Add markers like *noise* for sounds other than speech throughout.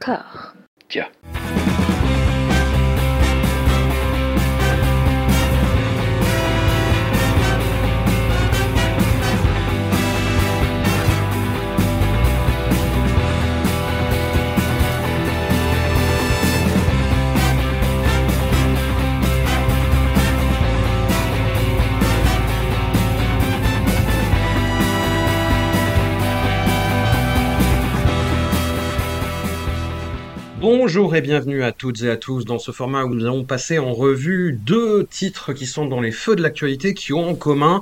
Cœur. Bonjour et bienvenue à toutes et à tous dans ce format où nous allons passer en revue deux titres qui sont dans les feux de l'actualité, qui ont en commun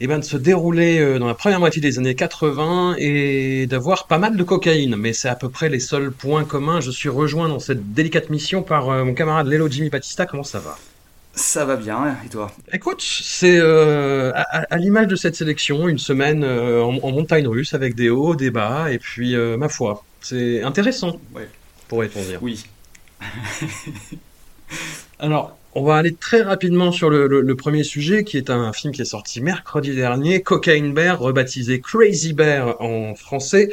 eh ben, de se dérouler euh, dans la première moitié des années 80 et d'avoir pas mal de cocaïne. Mais c'est à peu près les seuls points communs. Je suis rejoint dans cette délicate mission par euh, mon camarade Lelo Jimmy Batista. Comment ça va? Ça va bien, et toi? Écoute, c'est euh, à, à l'image de cette sélection, une semaine euh, en, en montagne russe avec des hauts, des bas, et puis euh, ma foi, c'est intéressant, Ouais. Pourrait-on dire. Oui. *laughs* Alors, on va aller très rapidement sur le, le- le premier sujet, qui est un film qui est sorti mercredi dernier, Cocaine Bear, rebaptisé Crazy Bear en français,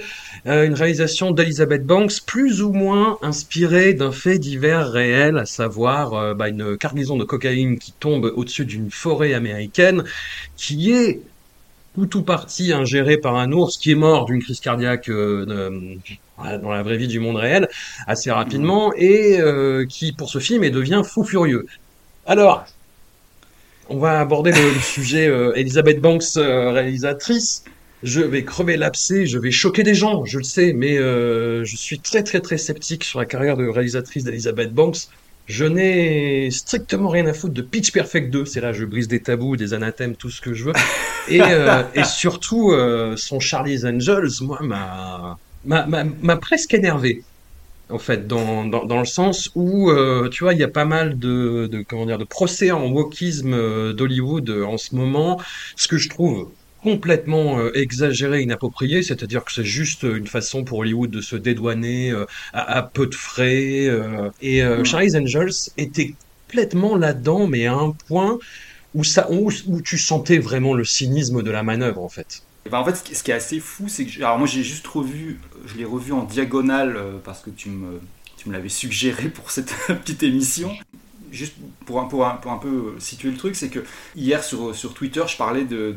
Euh, une réalisation d'Elizabeth Banks, plus ou moins inspirée d'un fait divers réel, à savoir euh, bah, une cargaison de cocaïne qui tombe au-dessus d'une forêt américaine, qui est tout ou partie ingérée par un ours qui est mort d'une crise cardiaque euh, dans la vraie vie du monde réel assez rapidement et euh, qui pour ce film et devient fou furieux. Alors, on va aborder le, sujet euh, Elizabeth Banks euh, réalisatrice. Je vais crever l'abcès, je vais choquer des gens, je le sais, mais euh, je suis très très très sceptique sur la carrière de réalisatrice d'Elizabeth Banks. Je n'ai strictement rien à foutre de Pitch Perfect 2, c'est là je brise des tabous, des anathèmes, tout ce que je veux. Et, surtout, son Charlie's Angels, moi, m'a m'a- presque énervé en fait, dans, dans, dans le sens où, euh, tu vois, il y a pas mal de, de, comment dire, de procès en wokisme euh, d'Hollywood euh, en ce moment, ce que je trouve complètement exagéré, inapproprié, c'est-à-dire que c'est juste une façon pour Hollywood de se dédouaner à, à peu de frais. et Ouais. Charlie's Angels était complètement là-dedans, mais à un point où, ça, où, où tu sentais vraiment le cynisme de la manœuvre, en fait. Et ben, en fait, ce qui, est assez fou, c'est que. Alors, moi, j'ai juste revu. Je l'ai revu en diagonale euh, parce que tu me, tu me l'avais suggéré pour cette *laughs* petite émission. Juste pour un, pour, un, pour un peu situer le truc, c'est que hier sur, sur Twitter, je parlais de-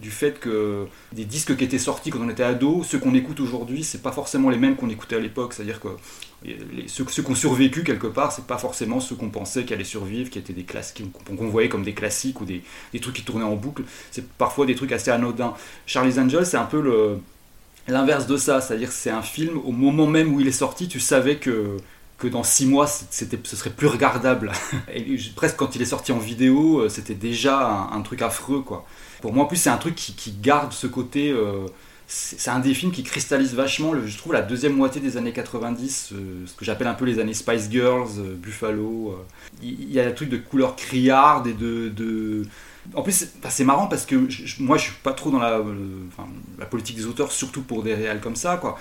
du fait que des disques qui étaient sortis quand on était ado, ceux qu'on écoute aujourd'hui, c'est pas forcément les mêmes qu'on écoutait à l'époque. C'est-à-dire que ceux, qui ont survécu quelque part, c'est pas forcément ceux qu'on pensait qui allaient survivre, qui étaient des classiques, qu'on voyait comme des classiques ou des, des trucs qui tournaient en boucle. C'est parfois des trucs assez anodins. Charlie's Angels, c'est un peu l'inverse de ça, c'est-à-dire c'est un film au moment même où il est sorti, tu savais que que dans six mois, ce serait plus regardable. *laughs* Et presque quand il est sorti en vidéo, euh, c'était déjà un, truc affreux, quoi. Pour moi, en plus, c'est un truc qui, qui garde ce côté. euh, c'est un des films qui cristallise vachement, je trouve, la deuxième moitié des années 90, euh, ce que j'appelle un peu les années Spice Girls, euh, Buffalo. euh. Il y a un truc de couleur criarde et de. de- En plus, c'est marrant parce que moi, je suis pas trop dans la, politique des auteurs, surtout pour des réals comme ça, quoi,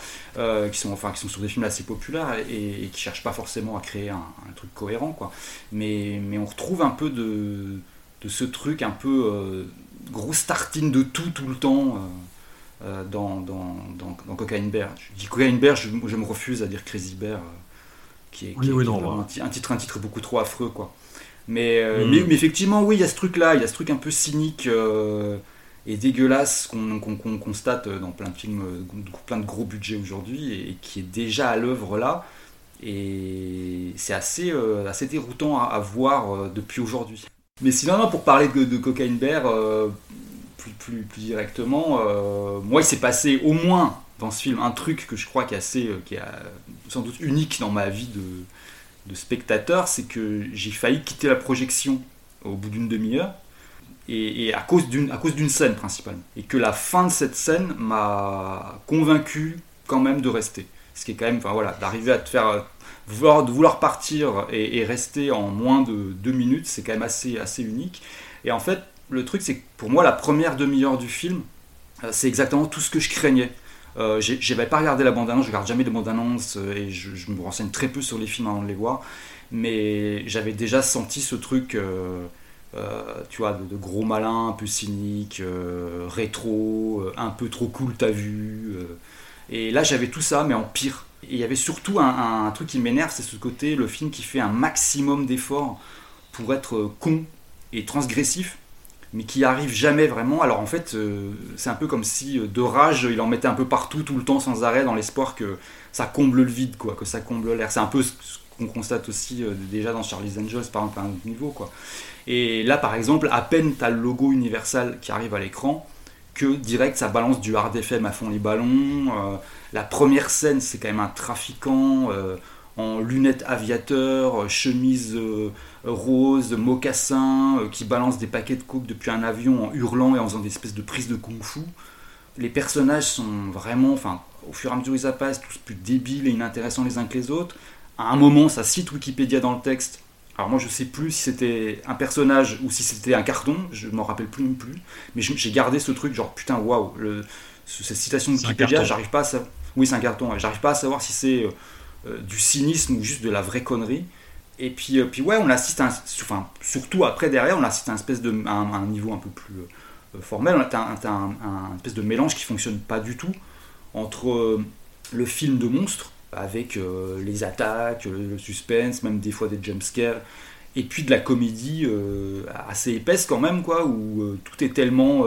qui, sont, enfin, qui sont sur des films assez populaires et, qui cherchent pas forcément à créer un, truc cohérent, quoi. Mais, mais on retrouve un peu de, de ce truc un peu grosse tartine de tout tout le temps. Euh, dans, dans, dans, dans Cocaine Bear. Je dis Cocaine Bear, je, je me refuse à dire Crazy Bear, euh, qui est, Oui, est- oui, qui est non, vraiment un, ti- un titre, un titre beaucoup trop affreux, quoi. Mais, euh, Mm. mais, mais effectivement, oui, il y a ce truc-là, il y a ce truc un peu cynique et dégueulasse qu'on constate dans plein de films, plein de gros budgets aujourd'hui et, qui est déjà à l'œuvre là. Et c'est assez, euh, assez déroutant à, à voir euh, depuis aujourd'hui. Mais sinon, non, pour parler de, de Cocaine Bear euh, plus, directement, euh, moi, il s'est passé au moins dans ce film un truc que je crois qui est assez, euh, qui est euh, sans doute unique dans ma vie de, spectateur, c'est que j'ai failli quitter la projection au bout d'une demi-heure. Et, à cause d'une scène principalement et que la fin de cette scène m'a convaincu quand même de rester ce qui est quand même enfin voilà d'arriver à te faire vouloir de vouloir partir et, et rester en moins de deux minutes c'est quand même assez assez unique et en fait le truc c'est que pour moi la première demi-heure du film euh, c'est exactement tout ce que je craignais euh, j'avais pas regardé la bande-annonce, je regarde jamais les bandes-annonces euh, et je, me renseigne très peu sur les films avant de les voir, mais j'avais déjà senti ce truc, euh, tu vois, de, de gros malin, un peu cynique, rétro, un peu trop cool, t'as vu. et là, j'avais tout ça, mais en pire. Et il y avait surtout un truc qui m'énerve, c'est ce côté, le film qui fait un maximum d'efforts pour être con et transgressif mais qui arrive jamais vraiment. Alors en fait, euh, c'est un peu comme si euh, de rage, il en mettait un peu partout, tout le temps, sans arrêt, dans l'espoir que ça comble le vide, quoi, que ça comble l'air. C'est un peu ce qu'on constate aussi euh, déjà dans Charlie's Angels, par exemple, à un autre niveau. Et là, par exemple, à peine tu as le logo Universal qui arrive à l'écran, que direct ça balance du hard FM à fond les ballons. la première scène, c'est quand même un trafiquant en lunettes aviateurs, chemise rose, mocassin, euh, qui balance des paquets de coke depuis un avion en hurlant et en faisant des espèces de prises de kung-fu. Les personnages sont vraiment, enfin, au fur et à mesure ils passent, tous plus débiles et inintéressants les uns que les autres. À un moment, ça cite Wikipédia dans le texte. Alors moi, je sais plus si c'était un personnage ou si c'était un carton, je m'en rappelle plus non plus. Mais j'ai gardé ce truc, genre putain, waouh, cette citation de Wikipédia, j'arrive pas à savoir. Oui, c'est un carton. J'arrive pas à savoir si c'est euh, euh, du cynisme ou juste de la vraie connerie. Et puis, euh, puis ouais, on assiste, à un, enfin, surtout après derrière, on assiste à un espèce de, un, niveau un peu plus euh, formel. On a un, un, espèce de mélange qui fonctionne pas du tout entre euh, le film de monstre avec les attaques, le suspense, même des fois des jumpscares, et puis de la comédie assez épaisse quand même, quoi, où tout est tellement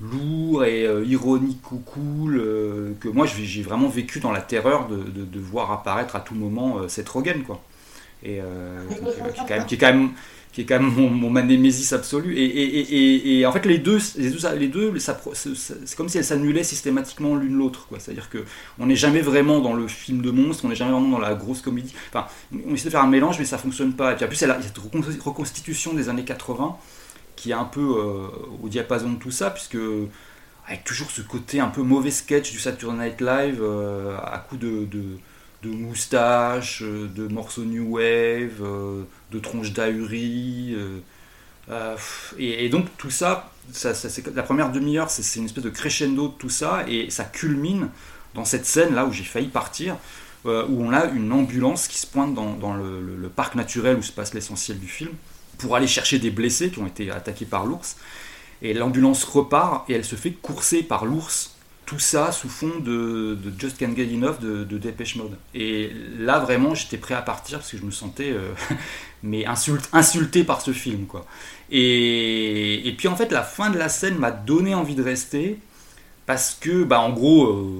lourd et ironique ou cool que moi j'ai vraiment vécu dans la terreur de, de, voir apparaître à tout moment cette Rogen, quoi et euh, qui, est quand même, qui, est quand même, mon, manémésis absolu. Et, et, et, et, en fait, les deux, les deux, les deux c'est comme si elles s'annulaient systématiquement l'une l'autre. C'est-à-dire qu'on n'est jamais vraiment dans le film de monstre, on n'est jamais vraiment dans la grosse comédie. Enfin, on essaie de faire un mélange, mais ça fonctionne pas. Et puis en plus, il y a cette reconstitution des années 80 qui est un peu euh, au diapason de tout ça, puisque avec toujours ce côté un peu mauvais sketch du Saturday Night Live euh, à coup de, de de moustaches, euh, de morceaux new wave, de tronches d'ahurie. Euh, et, donc tout ça, la première demi-heure, c'est une espèce de crescendo de tout ça, et ça culmine dans cette scène là où j'ai failli partir, où on a une ambulance qui se pointe dans, le, parc naturel où se passe l'essentiel du film, pour aller chercher des blessés qui ont été attaqués par l'ours. Et l'ambulance repart et elle se fait courser par l'ours tout ça sous fond de, Just Can't Get Enough de, de Dépêche Mode. Et là, vraiment, j'étais prêt à partir parce que je me sentais euh, *laughs* mais insulté par ce film. quoi. Et, et, puis, en fait, la fin de la scène m'a donné envie de rester parce que, bah, en gros, euh,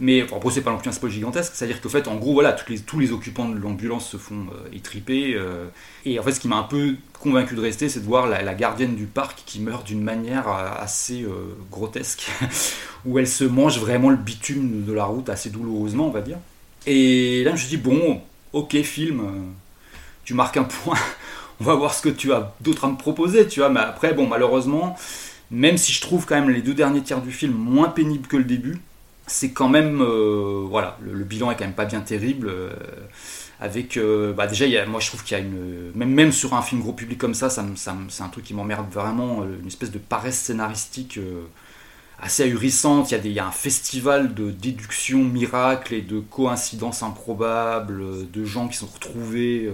mais enfin, c'est pas non plus un spoil gigantesque, c'est-à-dire qu'en fait, en gros, voilà, tous les, occupants de l'ambulance se font euh, étriper. Euh, et en fait, ce qui m'a un peu convaincu de rester, c'est de voir la, gardienne du parc qui meurt d'une manière assez grotesque, *laughs* où elle se mange vraiment le bitume de la route assez douloureusement, on va dire. Et là, je me suis dit, bon, ok, film, tu marques un point, *laughs* on va voir ce que tu as d'autre à me proposer, tu vois, mais après, bon, malheureusement même si je trouve quand même les deux derniers tiers du film moins pénibles que le début, c'est quand même euh, voilà le, bilan est quand même pas bien terrible euh, avec euh, bah déjà moi je trouve qu'il y a une même sur un film gros public comme ça, c'est un truc qui m'emmerde vraiment une espèce de paresse scénaristique assez ahurissante. Il y, a des, un festival de déduction miracle et de coïncidences improbables de gens qui sont retrouvés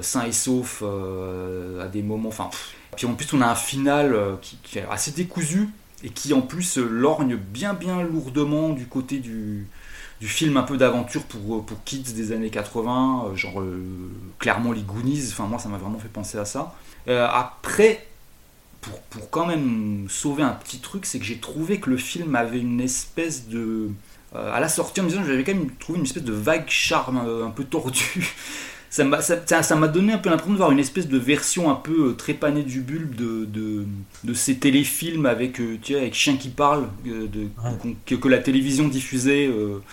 sains et saufs à des moments enfin puis en plus, on a un final euh, qui, est assez décousu et qui en plus lorgne bien bien lourdement du côté du, film un peu d'aventure pour, pour kids des années 80, euh, genre euh, clairement les Goonies, enfin moi ça m'a vraiment fait penser à ça. après, pour, pour, quand même sauver un petit truc, c'est que j'ai trouvé que le film avait une espèce de... à la sortie en me disant j'avais quand même trouvé une espèce de vague charme un peu tordu ça m'a ça, donné un peu l'impression de voir une espèce de version un peu euh, trépanée du bulbe de, de, de ces téléfilms avec, euh, tu sais, avec chien qui parle, euh, que, que, la télévision diffusait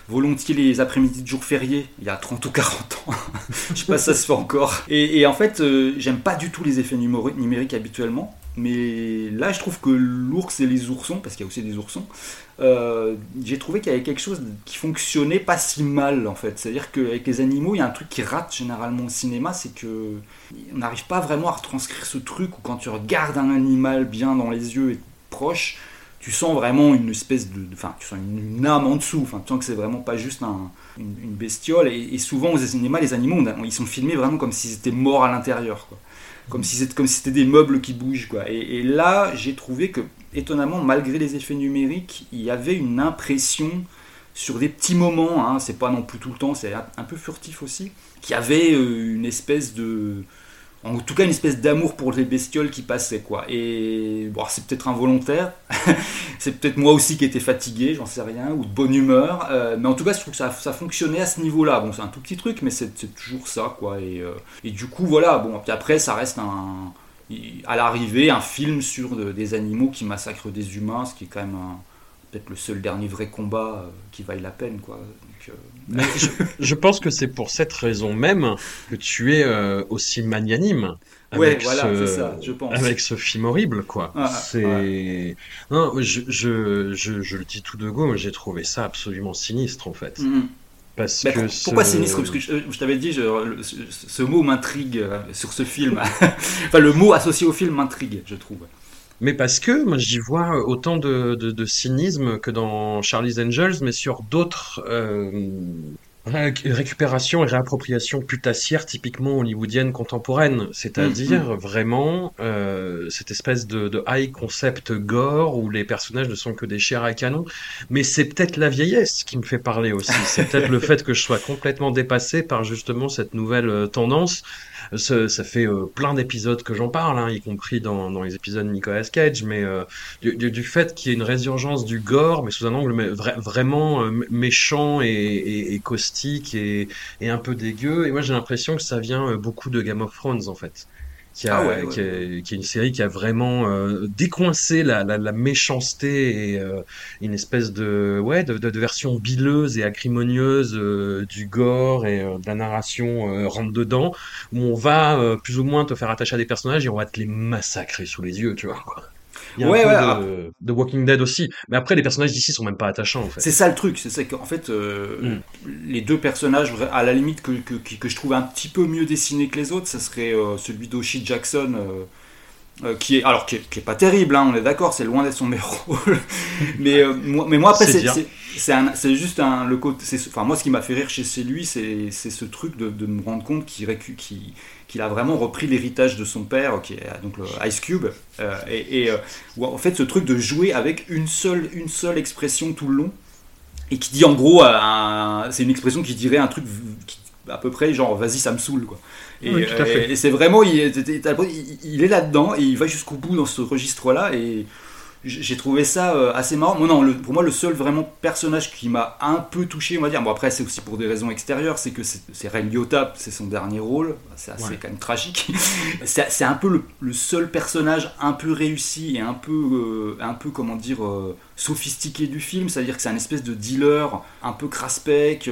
volontiers les après-midi de jours fériés, il y a 30 ou 40 ans. *laughs* Je sais pas si ça se fait encore. Et, et en fait, j'aime pas du tout les effets numériques habituellement. Mais là, je trouve que l'ours et les oursons, parce qu'il y a aussi des oursons, euh, j'ai trouvé qu'il y avait quelque chose qui fonctionnait pas si mal en fait. C'est-à-dire qu'avec les animaux, il y a un truc qui rate généralement au cinéma, c'est que on n'arrive pas vraiment à retranscrire ce truc où quand tu regardes un animal bien dans les yeux et proche, tu sens vraiment une espèce de, enfin, tu sens une, âme en dessous. Enfin, tu sens que c'est vraiment pas juste une, bestiole. Et, souvent aux cinémas, les animaux, ils sont filmés vraiment comme s'ils étaient morts à l'intérieur, Comme si c'était des meubles qui bougent, quoi. et là, j'ai trouvé que étonnamment, malgré les effets numériques, il y avait une impression sur des petits moments, hein, c'est pas non plus tout le temps, c'est un, peu furtif aussi, qui avait euh, une espèce de. En tout cas, une espèce d'amour pour les bestioles qui passait, quoi. Et bon, c'est peut-être involontaire, *laughs* c'est peut-être moi aussi qui étais fatigué, j'en sais rien, ou de bonne humeur, euh, mais en tout cas, je trouve que ça, fonctionnait à ce niveau-là. Bon, c'est un tout petit truc, mais c'est toujours ça, quoi. Et, euh, et, du coup, voilà, bon, puis après, ça reste un. À l'arrivée, un film sur des animaux qui massacrent des humains, ce qui est quand même peut-être le seul dernier vrai combat euh, qui vaille la peine. Quoi. Euh, je, pense que c'est pour cette raison même que tu es euh, aussi magnanime. Avec voilà, ce, ça, je pense. Avec ce film horrible, quoi. c'est. Non, je, je, je, le dis tout de go, j'ai trouvé ça absolument sinistre, en fait. Mm-hmm. Parce que pourquoi sinistre? Parce que je, t'avais dit, ce mot m'intrigue sur ce film. *laughs* enfin, le mot associé au film m'intrigue, je trouve. Mais parce que moi j'y vois autant de, de, cynisme que dans Charlie's Angels, mais sur d'autres euh, récupérations et réappropriations putassières typiquement hollywoodiennes contemporaines. C'est-à-dire mm, mm. vraiment euh, cette espèce de, de, high concept gore où les personnages ne sont que des chairs à canon. Mais c'est peut-être la vieillesse qui me fait parler aussi. C'est peut-être le *laughs* fait que je sois complètement dépassé par justement cette nouvelle euh, tendance ça, ça fait euh, plein d'épisodes que j'en parle, hein, y compris dans, dans, les épisodes Nicolas Cage, mais euh, du, du, fait qu'il y ait une résurgence du gore, mais sous un angle vraiment euh, méchant et, et, et caustique et, et, un peu dégueu. Et moi j'ai l'impression que ça vient beaucoup de Game of Thrones en fait qui, a, ah qui, est une série qui a vraiment euh, décoincé la, la, la, méchanceté et euh, une espèce de ouais de, de, version bileuse et acrimonieuse euh, du gore et de la narration rentre dedans où on va plus ou moins te faire attacher à des personnages et on va te les massacrer sous les yeux tu vois quoi. Il y a ouais, un peu de, de, Walking Dead aussi. Mais après, les personnages d'ici sont même pas attachants, en fait. C'est ça le truc, c'est ça qu'en fait, euh, mm. les deux personnages, à la limite, que, que, que, je trouve un petit peu mieux dessinés que les autres, ça serait euh, celui d'Oshi Jackson. Euh, qui est alors qui est, pas terrible hein, on est d'accord c'est loin d'être son meilleur *laughs* rôle mais moi mais moi après c'est c'est juste un le côté enfin moi ce qui m'a fait rire chez lui c'est ce truc de, de, me rendre compte qu'il qui qu'il a vraiment repris l'héritage de son père, qui est donc le Ice Cube, euh, et, euh, en fait ce truc de jouer avec une seule, une seule expression tout le long, et qui dit en gros, c'est une expression qui dirait un truc à peu près genre vas-y ça me saoule quoi. Et, euh, et c'est vraiment, il, il est là-dedans et il va jusqu'au bout dans ce registre-là et j'ai trouvé ça euh, assez marrant. Non, pour moi, le seul vraiment personnage qui m'a un peu touché, on va dire, bon après c'est aussi pour des raisons extérieures, c'est que c'est Ray Liotta, c'est son dernier rôle, c'est assez quand même tragique. *laughs* c'est un peu le, seul personnage un peu réussi et un peu, euh, un peu comment dire, euh, sophistiqué du film, c'est-à-dire que c'est un espèce de dealer un peu craspec,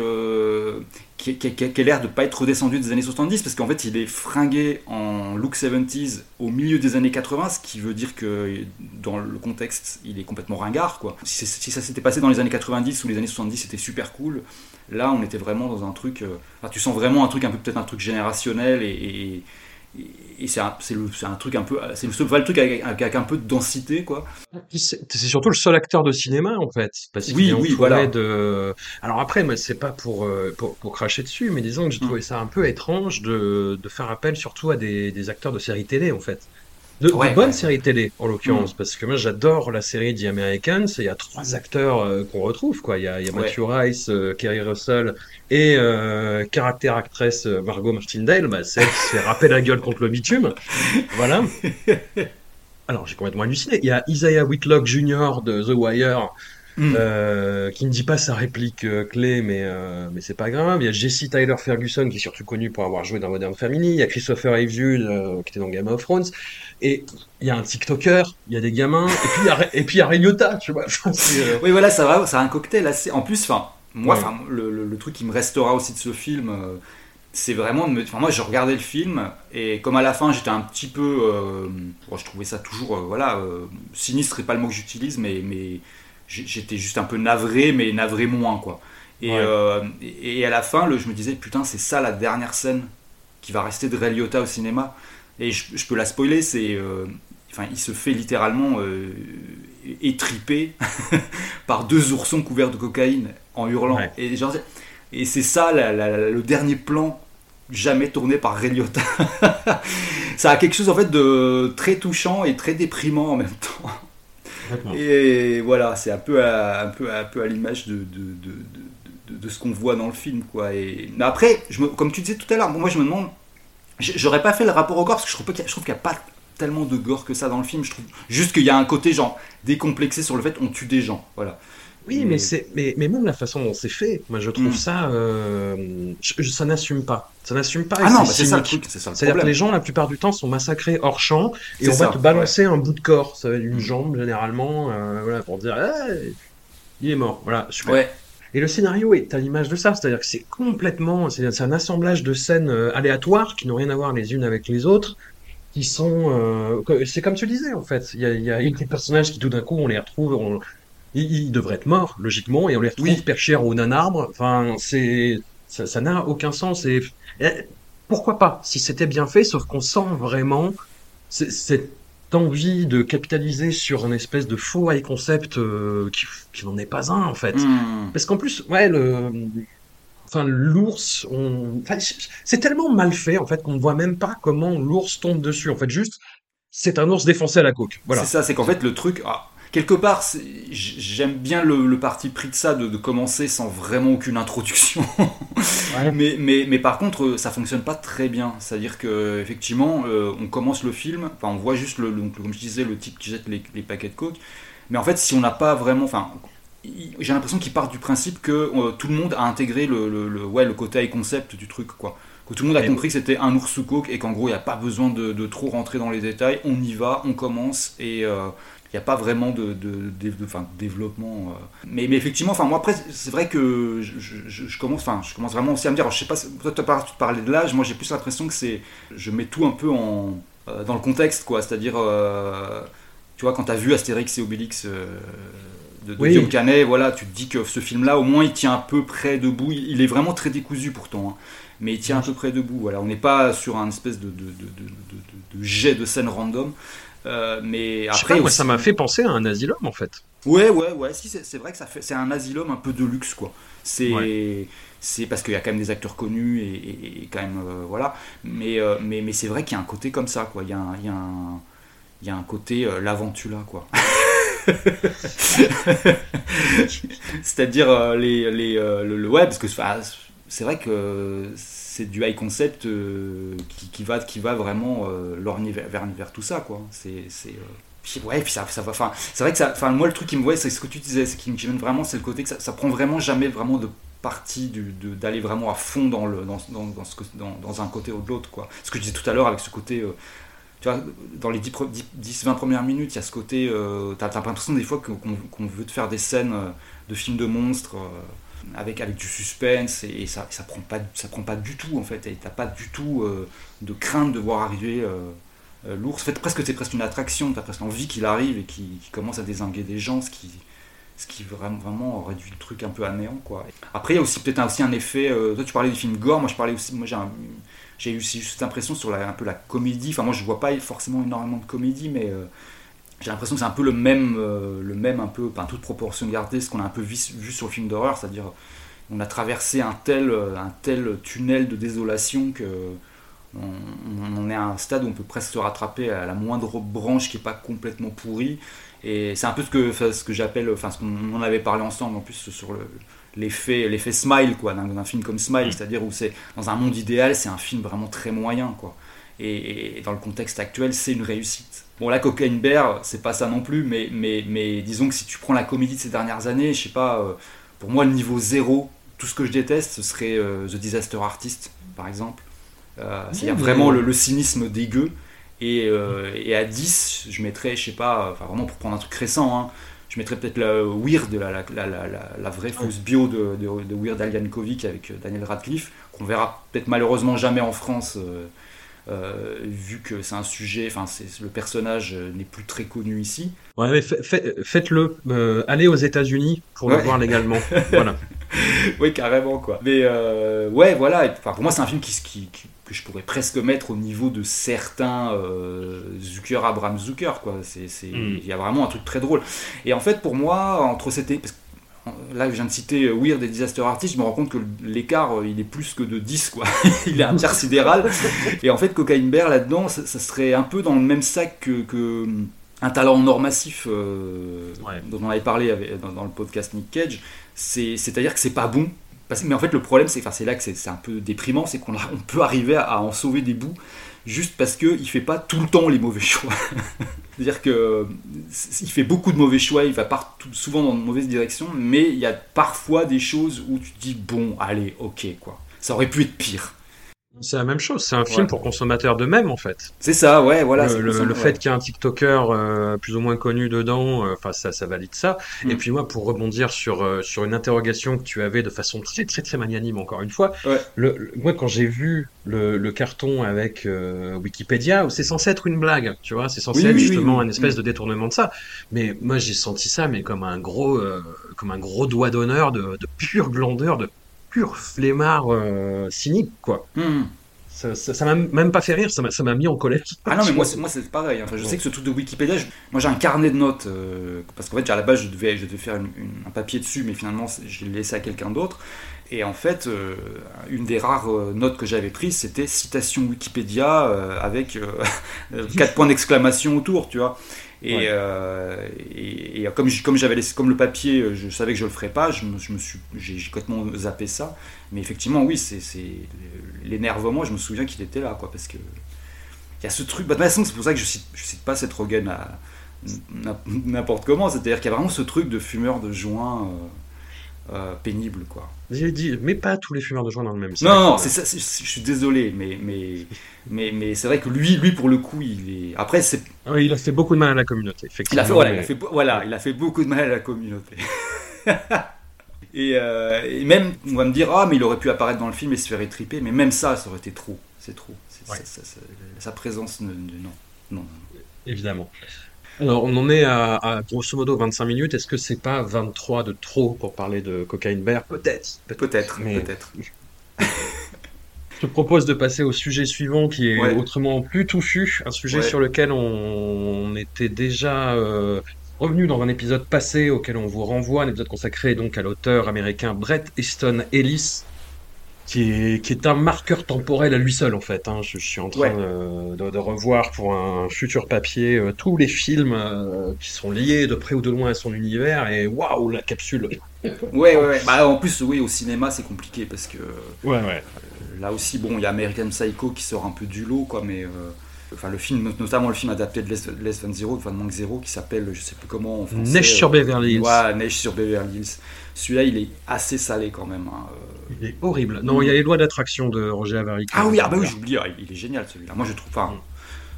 qui, qui, a l'air de pas être redescendu des années 70 parce qu'en fait il est fringué en look 70s au milieu des années 80 ce qui veut dire que dans le contexte il est complètement ringard quoi. Si, ça s'était passé dans les années 90 ou les années 70 c'était super cool. Là on était vraiment dans un truc euh, tu sens vraiment un truc un peu peut-être un truc générationnel et c'est un, un, truc un peu c'est le seul vrai truc avec, avec, un peu de densité quoi. C'est surtout le seul acteur de cinéma en fait parce oui oui voilà. de alors après moi c'est pas pour, euh, pour, pour cracher dessus mais disons que j'ai mm. trouvé ça un peu étrange de, de faire appel surtout à des, des acteurs de séries télé en fait de, bonnes séries télé, en l'occurrence, mm. parce que moi j'adore la série The Americans, il y a trois acteurs euh, qu'on retrouve, quoi. Il y a, il y a Matthew Rice, euh, Kerry Russell et euh, caractère actrice Margot Martindale, bah, c'est qui se fait râper la gueule contre le bitume. Voilà. *laughs* Alors j'ai complètement halluciné. Il y a Isaiah Whitlock Jr. de The Wire, Mm. Euh, qui ne dit pas sa réplique euh, clé, mais, euh, mais c'est pas grave. Il y a Jesse Tyler Ferguson, qui est surtout connu pour avoir joué dans Modern Family. Il y a Christopher Reeve qui était dans Game of Thrones. Et il y a un TikToker, il y a des gamins, et puis il y a, et puis il y a tu vois. *laughs* oui, voilà, ça va, c'est un cocktail assez. En plus, enfin, moi, enfin, le, le, truc qui me restera aussi de ce film c'est vraiment de me... enfin, moi je regardais le film et comme à la fin j'étais un petit peu je trouvais ça toujours voilà sinistre c'est pas le mot que j'utilise mais mais j'étais juste un peu navré, mais navré moins, quoi. Et, euh, et, à la fin, le, je me disais, putain, c'est ça la dernière scène qui va rester de Ray au cinéma. Et je, peux la spoiler, c'est. Euh, enfin, il se fait littéralement euh, étriper *laughs* par deux oursons couverts de cocaïne en hurlant. Et, et c'est ça le dernier plan jamais tourné par Ray *laughs* ça a quelque chose en fait de très touchant et très déprimant en même temps. Et voilà, c'est un peu à, peu, peu à l'image de, ce qu'on voit dans le film. Quoi. Et, après, comme tu disais tout à l'heure, moi je me demande, j'aurais pas fait le rapport au gore parce que je trouve, qu'il n'y a, pas tellement de gore que ça dans le film. Je trouve juste qu'il y a un côté genre décomplexé sur le fait qu'on tue des gens. Voilà. Oui, mais, c'est, mais, mais, même la façon dont c'est fait, moi je trouve mm. ça, euh, ça n'assume pas. Ça n'assume pas. Ah non, c'est ça le truc, c'est ça le C'est-à-dire que les gens, la plupart du temps, sont massacrés hors champ et on va te balancer un bout de corps, ça va être une mm. jambe généralement, euh, voilà, pour dire, il est mort, voilà, super. Ouais. Et le scénario est à l'image de ça, c'est-à-dire que c'est complètement, c'est un assemblage de scènes euh, aléatoires qui n'ont rien à voir les unes avec les autres, qui sont, euh, c'est comme tu disais en fait, il y a, y a des personnages qui tout d'un coup on les retrouve, on, ils, devraient être morts, logiquement, et on les retrouve perchés au nan arbre. Enfin, c'est, ça n'a aucun sens. Et, pourquoi pas, si c'était bien fait, sauf qu'on sent vraiment cette envie de capitaliser sur un espèce de faux high concept euh, qui, n'en est pas un, en fait. Hmm. Parce qu'en plus, ouais, le, enfin l'ours on... c'est tellement mal fait en fait qu'on ne voit même pas comment l'ours tombe dessus en fait juste c'est un ours défoncé à la coque voilà c'est ça c'est qu'en fait le truc ah, quelque part, j'aime bien le, parti pris de ça, de, commencer sans vraiment aucune introduction. *laughs* mais, mais, mais, par contre, ça fonctionne pas très bien. C'est-à-dire que effectivement, euh, on commence le film, enfin, on voit juste, le, comme je disais, le type qui jette les, paquets de coke. Mais en fait, si on n'a pas vraiment, enfin, j'ai l'impression qu'il part du principe que euh, tout le monde a intégré le, le, ouais, le côté concept du truc, quoi. Que tout le monde a compris que c'était un ours sous coke et qu'en gros, il n'y a pas besoin de, trop rentrer dans les détails. On y va, on commence et. Euh, n'y a pas vraiment de, de, développement. Euh. Mais, mais, effectivement, enfin, moi après, c'est vrai que je, commence, enfin, je commence vraiment aussi à me dire, je sais pas, toi tu parlais de l'âge, moi j'ai plus l'impression que c'est, je mets tout un peu en, euh, dans le contexte, quoi. C'est-à-dire, euh, tu vois, quand tu as vu Astérix et Obélix de, de Guillaume Canet, voilà, tu te dis que ce film-là, au moins, il tient un peu près debout. Il, est vraiment très décousu pourtant. Hein. mais il tient un peu près debout. Voilà, on n'est pas sur un espèce de, de, de, jet de scène random. Euh, mais après, moi, ça m'a fait penser à un asylum en fait. Ouais, ouais, ouais. Si, c'est vrai que ça fait, c'est un asylum un peu de luxe quoi. C'est, c'est parce qu'il y a quand même des acteurs connus et, quand même euh, voilà. Mais, euh, mais, mais c'est vrai qu'il y a un côté comme ça quoi. Il y a un, il y a un, il y a un côté l'aventula quoi. *laughs* *laughs* C'est-à-dire les, les le, le, ouais parce que c'est vrai que c'est du high concept euh, qui, va, qui va vraiment euh, vers, tout ça, quoi. C'est, euh, ouais, puis ça, ça va. Enfin, c'est vrai que ça. Enfin, moi, le truc qui me voit, c'est ce que tu disais, ce qui me vraiment, c'est le côté que ça, ça prend vraiment jamais vraiment de partie d'aller vraiment à fond dans, le, dans, ce, dans, un côté ou de l'autre, quoi. Ce que je disais tout à l'heure avec ce côté. tu vois, dans les 10-20 premières minutes, il y a ce côté. t'as, t'as l'impression des fois qu'on veut te faire des scènes de films de monstres avec, avec du suspense et, ça, ça prend pas ça prend pas du tout en fait et t'as pas du tout euh, de crainte de voir arriver euh, euh, l'ours. En fait presque c'est presque une attraction t'as presque envie qu'il arrive et qu'il commence à désinguer des gens ce qui ce qui vraiment, vraiment réduit le truc un peu à néant quoi. Après il y a aussi peut-être aussi un effet toi tu parlais du film gore moi je parlais aussi moi j'ai eu aussi cette impression sur la, un peu la comédie. Enfin moi je vois pas forcément énormément de comédie mais j'ai l'impression que c'est un peu le même, euh, le même un peu, enfin toute proportion gardée, ce qu'on a un peu vu, sur le film d'horreur, c'est-à-dire on a traversé un tel, euh, un tel tunnel de désolation que on, est à un stade où on peut presque se rattraper à la moindre branche qui n'est pas complètement pourrie. Et c'est un peu ce que, ce que j'appelle, enfin ce qu'on en avait parlé ensemble en plus sur l'effet l'effet smile quoi d'un film comme smile mm. c'est à dire où c'est dans un monde idéal c'est un film vraiment très moyen quoi et dans le contexte actuel c'est une réussite Bon, la Cocaine Bear, c'est pas ça non plus, mais, mais, mais disons que si tu prends la comédie de ces dernières années, je sais pas, euh, pour moi, le niveau zéro, tout ce que je déteste, ce serait euh, The Disaster Artist, par exemple. Euh, C'est-à-dire vraiment le, cynisme dégueu. Et, euh, et, à 10, je mettrais, je sais pas, enfin vraiment pour prendre un truc récent, hein, je mettrais peut-être la Weird, la, la, la, la, vraie fausse bio de, de, de Weird Al avec Daniel Radcliffe, qu'on verra peut-être malheureusement jamais en France euh, vu que c'est un sujet, enfin le personnage euh, n'est plus très connu ici. Ouais, mais faites-le, euh, allez aux États-Unis pour le voir légalement. *laughs* voilà. oui, carrément quoi. Mais ouais, voilà. Enfin, pour moi, c'est un film qui, qui, que je pourrais presque mettre au niveau de certains Zucker, Abraham Zucker quoi. C'est, hmm. il y a vraiment un truc très drôle. Et en fait, pour moi, entre cette là je viens de citer euh, Weird et Disaster Artist, je me rends compte que l'écart euh, il est plus que de 10 quoi. *laughs* il est sidéral. et en fait Cocaine Bear là-dedans, ça, serait un peu dans le même sac que, un talent en or massif dont on avait parlé dans, le podcast Nick Cage. C'est-à-dire que c'est pas bon. mais en fait, le problème, c'est c'est là que c'est un peu déprimant, c'est qu'on peut arriver à, en sauver des bouts juste parce qu'il fait pas tout le temps les mauvais choix. *laughs* C'est-à-dire que il fait beaucoup de mauvais choix, il va partout, souvent dans de mauvaises directions, mais il y a parfois des choses où tu te dis bon, allez, ok, quoi. Ça aurait pu être pire. C'est la même chose, c'est un film pour consommateurs de même en fait. C'est ça, ouais, voilà. Le, fait qu'il y ait un TikToker euh, plus ou moins connu dedans, euh, enfin ça, ça valide ça. Mm. Et puis moi, pour rebondir sur euh, sur une interrogation que tu avais de façon très très très magnanime encore une fois, le, moi quand j'ai vu le, carton avec Wikipédia, c'est censé être une blague, tu vois, c'est censé être justement un espèce mm. de détournement de ça. Mais moi j'ai senti ça, mais comme un gros comme un gros doigt d'honneur de, de pure glandeur, de pur flemmard euh, cynique, quoi. Hmm. Ça m'a même pas fait rire, ça m'a mis en colère. Ah non, mais moi, *laughs* moi c'est pareil. Enfin, je sais que ce truc de Wikipédia, moi j'ai un carnet de notes, euh, parce qu'en fait, à la base, je devais, je devais faire un papier dessus, mais finalement, je l'ai laissé à quelqu'un d'autre. Et en fait, euh, une des rares notes que j'avais prises, c'était citation Wikipédia avec *laughs* quatre points d'exclamation autour, tu vois. Euh, et, et, comme, comme j'avais comme le papier, euh, je savais que je le ferais pas, je me, je me suis, j'ai, complètement zappé ça. Mais effectivement, oui, c'est, l'énervement. Je me souviens qu'il était là, quoi, parce que il y a ce truc. Bah, de toute façon, c'est pour ça que je cite, je cite pas cette Rogan à n'importe comment. C'est-à-dire qu'il y a vraiment ce truc de fumeur de joint. Euh, euh, pénible quoi. J'ai dit, mais pas tous les fumeurs de joint dans le même sac. Non, non, c'est ça, je suis désolé, mais, mais, mais, mais c'est vrai que lui, lui, pour le coup, il est. Après, c'est. Ah oui, il a fait beaucoup de mal à la communauté, effectivement. Il a fait, voilà, il a fait, voilà, il a fait beaucoup de mal à la communauté. *laughs* Euh, et, même, on va me dire, ah, mais il aurait pu apparaître dans le film et se faire étriper, mais même ça, ça aurait été trop. C'est trop. sa présence, non. non, non. Évidemment. Alors, on en est à, grosso modo 25 minutes. Est-ce que c'est pas 23 de trop pour parler de Cocaine Bear Peut-être. Peut-être. Peut-être. *laughs* Je te propose de passer au sujet suivant qui est autrement plus touffu, un sujet sur lequel on, était déjà euh, revenu dans un épisode passé auquel on vous renvoie, un épisode consacré donc à l'auteur américain Brett Easton Ellis, qui est, qui est un marqueur temporel à lui seul en fait. Hein. Je, suis en train de, revoir pour un futur papier euh, tous les films euh, qui sont liés de près ou de loin à son univers et waouh la capsule. *laughs* ouais ouais, ouais. Bah, en plus oui au cinéma c'est compliqué parce que ouais ouais. Euh, là aussi bon il y a American Psycho qui sort un peu du lot quoi mais enfin le film notamment le film adapté de Less, Than Zero, enfin Manque Zero qui s'appelle je sais plus comment en français. Neige sur Beverly Hills. Ouais Neige sur Beverly Hills. Celui-là il est assez salé quand même. Hein. Il est horrible. Non, il y a les lois d'attraction de Roger Avary. Ah oui, ah bah oui, j'oublie, ah, il est génial celui-là. Moi je trouve, enfin,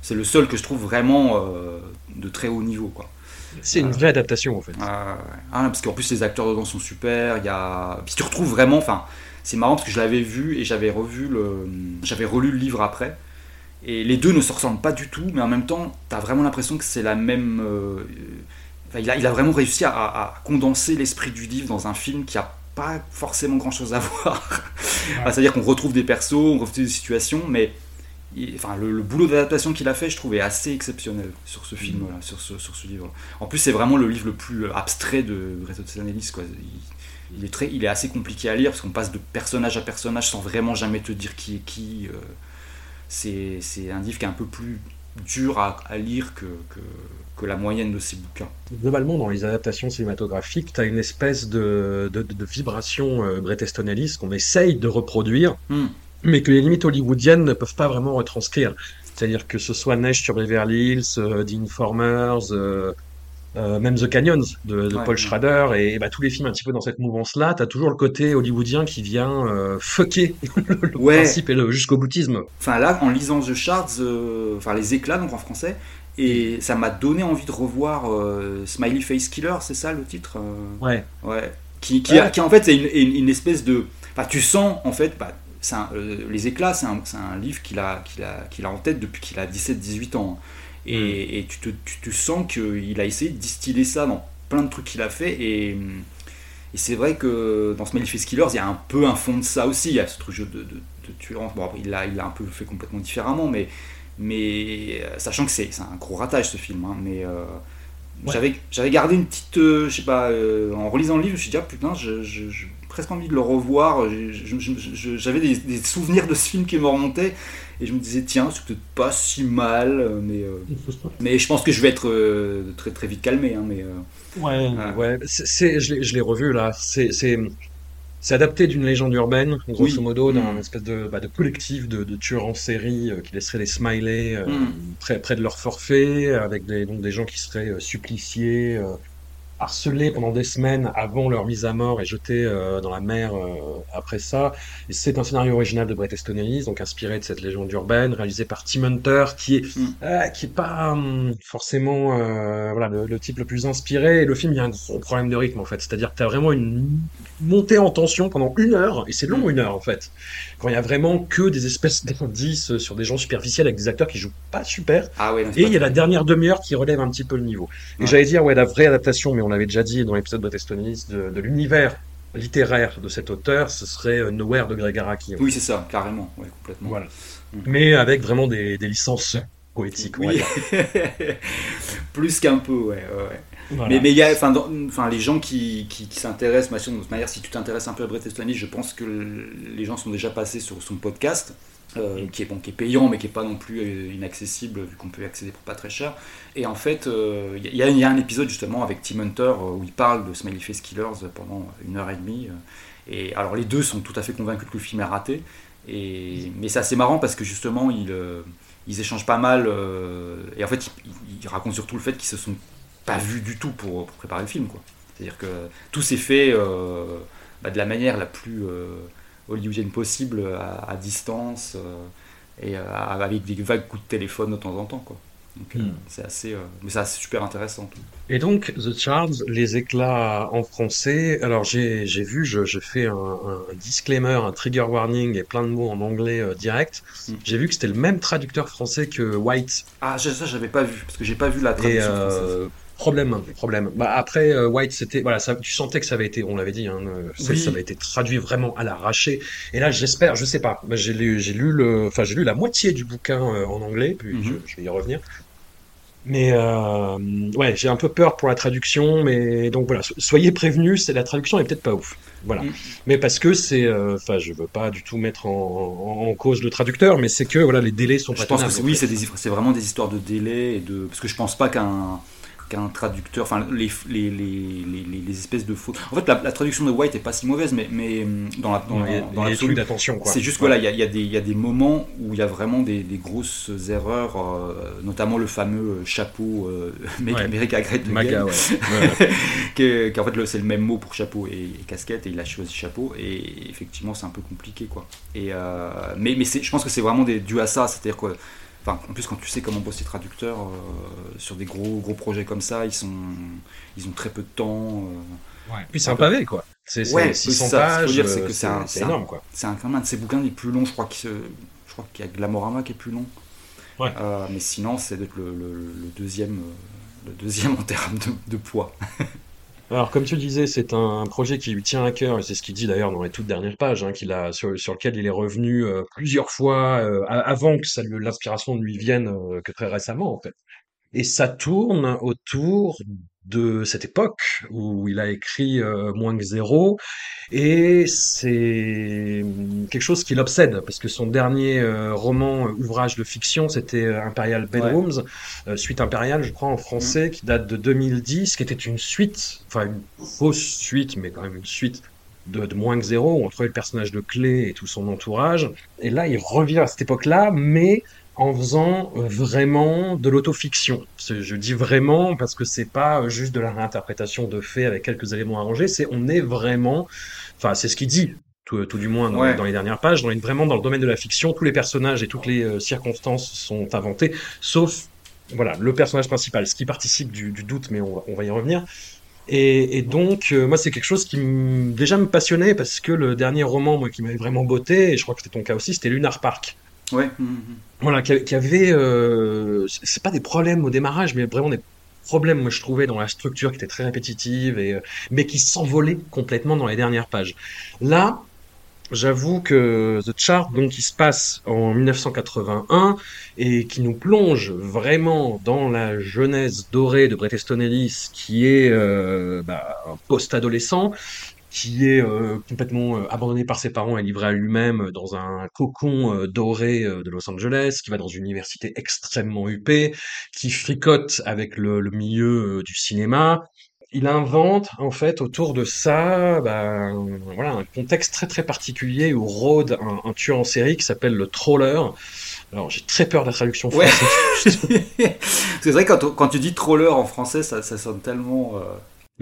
c'est le seul que je trouve vraiment euh, de très haut niveau, quoi. C'est une vraie adaptation en fait. Ah, parce qu'en plus les acteurs dedans sont super. Il y a, puis tu retrouves vraiment, enfin, c'est marrant parce que je l'avais vu et j'avais revu le, j'avais relu le livre après. Et les deux ne se ressemblent pas du tout, mais en même temps, tu as vraiment l'impression que c'est la même. Euh, il, a, il, a, vraiment réussi à, à condenser l'esprit du livre dans un film qui a pas forcément grand chose à *laughs* voir. C'est-à-dire qu'on retrouve des persos, on retrouve des situations, mais enfin, le, boulot d'adaptation qu'il a fait, je trouvais assez exceptionnel sur ce film-là, sur ce, sur ce livre. En plus, c'est vraiment le livre le plus abstrait de Greta Ellis. Quoi. Il, est très, il est assez compliqué à lire parce qu'on passe de personnage à personnage sans vraiment jamais te dire qui est qui. Euh. C'est un livre qui est un peu plus dur à, lire que, que, la moyenne de ces bouquins. Globalement, dans les adaptations cinématographiques, tu as une espèce de, de, vibration euh, qu'on essaye de reproduire, hmm. mais que les limites hollywoodiennes ne peuvent pas vraiment retranscrire. C'est-à-dire que ce soit Neige sur Beverly Hills, euh, The Informers, euh, euh, même The Canyons de, Paul Schrader et, bah, tous les films un petit peu dans cette mouvance-là, t'as toujours le côté hollywoodien qui vient euh, fucker *laughs* le principe et le jusqu'au boutisme. Enfin là, en lisant The Shards, euh, enfin les éclats donc en français, et ça m'a donné envie de revoir Smiley Face Killer, c'est ça le titre Ouais. Ouais. Qui, qui, qui en fait c'est une, une, espèce de, enfin tu sens en fait, bah, les éclats, c'est un, un, livre qu'il a, qu'il a, qu'il a en tête depuis qu'il a 17-18 ans. Et, mm. tu, te, tu, te, sens qu'il a essayé de distiller ça dans plein de trucs qu'il a fait. Et, et c'est vrai que dans ce Manifest Killers, il y a un peu un fond de ça aussi. Il y a ce truc de, de. Bon, il l'a il a un peu fait complètement différemment, mais, mais euh, sachant que c'est un gros ratage ce film. Hein, mais, euh, J'avais, j'avais gardé une petite, je sais pas, en relisant le livre, je me suis dit, ah putain, je, j'ai presque envie de le revoir. J'avais des, des, souvenirs de ce film qui me remontaient. Et je me disais, tiens, c'est peut-être pas si mal, mais, mais je pense que je vais être très, très vite calmé. Hein, mais, ouais, ouais. C'est, je l'ai revu là. C'est c'est adapté d'une légende urbaine, grosso modo, d'un mm. espèce de, bah, de collectif de, de, tueurs en série euh, qui laisseraient des smileys euh, mm. près, près, de leur forfait, avec des, donc des gens qui seraient euh, suppliciés, harcelés pendant des semaines avant leur mise à mort et jetés euh, dans la mer euh, après ça. C'est un scénario original de Bret Easton Ellis, donc inspiré de cette légende urbaine, réalisé par Tim Hunter, qui est mm. euh, qui est pas hum, forcément voilà le, type le plus inspiré. Et le film, il y a un gros problème de rythme en fait, c'est-à-dire que tu as vraiment une montée en tension pendant une heure, et c'est long mm. une heure en fait, quand il y a vraiment que des espèces d'indices sur des gens superficiels avec des acteurs qui jouent pas super. Ah ouais, et il y a la dernière demi-heure qui relève un petit peu le niveau. Et j'allais dire ouais la vraie adaptation, mais on l'avait déjà dit dans l'épisode de Testonis, de, de l'univers littéraire de cet auteur, ce serait euh, Nowhere de Greg Araki. Oui, c'est ça, carrément, ouais, complètement. Voilà. Mm. Mais avec vraiment des, des licences poétiques. Oui. *laughs* Plus qu'un peu, ouais. ouais. Mais, mais il y a, enfin, les gens qui, qui, s'intéressent, de toute manière, si tu t'intéresses un peu à Bret Easton je pense que les gens sont déjà passés sur son podcast. Euh, qui, est, payant mais qui n'est pas non plus euh, inaccessible vu qu'on peut y accéder pour pas très cher. Et en fait, il euh, y, a un épisode justement avec Tim Hunter où il parle de Smiley Face Killers pendant une heure et demie. et alors les deux sont tout à fait convaincus que le film est raté. Et, mais c'est assez marrant parce que justement ils, échangent pas mal. et en fait, ils, racontent surtout le fait qu'ils se sont pas vus du tout pour, pour préparer le film. C'est-à-dire que tout s'est fait bah, de la manière la plus hollywoodienne possible à, distance euh, et euh, avec des vagues coups de téléphone de temps en temps. Quoi. Euh, hmm. c'est assez, mais c'est super intéressant. Et donc, The Charles, les éclats en français. Alors, j'ai, vu, je, fais un, disclaimer, un trigger warning et plein de mots en anglais direct. Hmm. J'ai vu que c'était le même traducteur français que White. Ah, ça, j'avais pas vu, parce que j'ai pas vu la traduction française. Problème, problème. Bah après euh, White, c'était voilà, ça, tu sentais que ça avait été, on l'avait dit, hein, euh, ça avait été traduit vraiment à l'arraché. Et là, j'espère, je sais pas, bah, j'ai lu, j'ai lu le, enfin j'ai lu la moitié du bouquin euh, en anglais, puis je, mhm. je, vais y revenir. Mais ouais, j'ai un peu peur pour la traduction, mais donc voilà, soyez prévenus, c'est la traduction est peut-être pas ouf. Voilà. Mm. Mais parce que c'est, enfin, je veux pas du tout mettre en, en, cause le traducteur, mais c'est que voilà, les délais sont. Je pense que oui, c'est, c'est vraiment des histoires de délais et de, parce que je pense pas qu'un qu'un traducteur, enfin les, les, les, les, espèces de fautes. En fait, la, traduction de White est pas si mauvaise, mais, mais hum, dans la dans, dans d'attention. C'est juste voilà, il y, a, y, a des, y a des moments où il y a vraiment des, des grosses erreurs, euh, notamment le fameux chapeau euh, *laughs* America Great Maga, ouais. *laughs* qui en fait c'est le même mot pour chapeau et, casquette et il a choisi chapeau et effectivement c'est un peu compliqué quoi. Et euh, mais mais je pense que c'est vraiment des, dû à ça, c'est-à-dire que en plus, quand tu sais comment bosser traducteur euh, sur des gros gros projets comme ça, ils sont ils ont très peu de temps. Euh, ouais. Puis c'est un pavé quoi. C'est ouais, 600 pages. c'est que c'est énorme quoi. C'est un, un de ses bouquins les plus longs. Je crois qu'il y a Glamorama qui est plus long. Ouais. Euh, mais sinon, c'est le, le, le, deuxième le deuxième en termes de, de poids. *laughs* Alors, comme tu le disais, c'est un projet qui lui tient à cœur, et c'est ce qu'il dit d'ailleurs dans les toutes dernières pages, hein, qu'il a, sur, lequel il est revenu euh, plusieurs fois euh, avant que l'inspiration ne lui vienne euh, que très récemment, en fait. Et ça tourne autour de cette époque où il a écrit Moins que zéro, et c'est quelque chose qui l'obsède, parce que son dernier roman, ouvrage de fiction, c'était Imperial Bedrooms, suite impériale, je crois, en français, mmh. qui date de 2010, qui était une suite, enfin une fausse suite, mais quand même une suite de, de, moins que zéro, où on trouvait le personnage de Clé et tout son entourage. Et là, il revient à cette époque-là, mais en faisant euh, vraiment de l'autofiction. Je dis vraiment parce que c'est pas juste de la réinterprétation de faits avec quelques éléments arrangés, c'est on est vraiment, enfin c'est ce qu'il dit, tout, tout, du moins dans, les dernières pages, on est vraiment dans le domaine de la fiction, tous les personnages et toutes les euh, circonstances sont inventés, sauf voilà le personnage principal, ce qui participe du, du doute, mais on va, on va y revenir. Et, et donc, euh, moi, c'est quelque chose qui déjà me passionnait parce que le dernier roman, moi, qui m'avait vraiment botté, et je crois que c'était ton cas aussi, c'était Lunar Park. Ouais. Voilà, qui, avait, euh, c'est pas des problèmes au démarrage, mais vraiment des problèmes, moi je trouvais, dans la structure qui était très répétitive, et, euh, mais qui s'envolait complètement dans les dernières pages. Là, J'avoue que The Chart, donc, qui se passe en 1981 et qui nous plonge vraiment dans la jeunesse dorée de Bret Easton Ellis, qui est euh, bah, un post-adolescent, qui est euh, complètement euh, abandonné par ses parents et livré à lui-même dans un cocon euh, doré euh, de Los Angeles, qui va dans une université extrêmement huppée, qui fricote avec le, le milieu euh, du cinéma, il invente en fait autour de ça ben, voilà, un contexte très très particulier où rôde un, un tueur en série qui s'appelle le Troller. Alors j'ai très peur de la traduction Ouais. française. *laughs* c'est vrai, quand, quand tu dis troller en français, ça, ça sonne tellement. euh,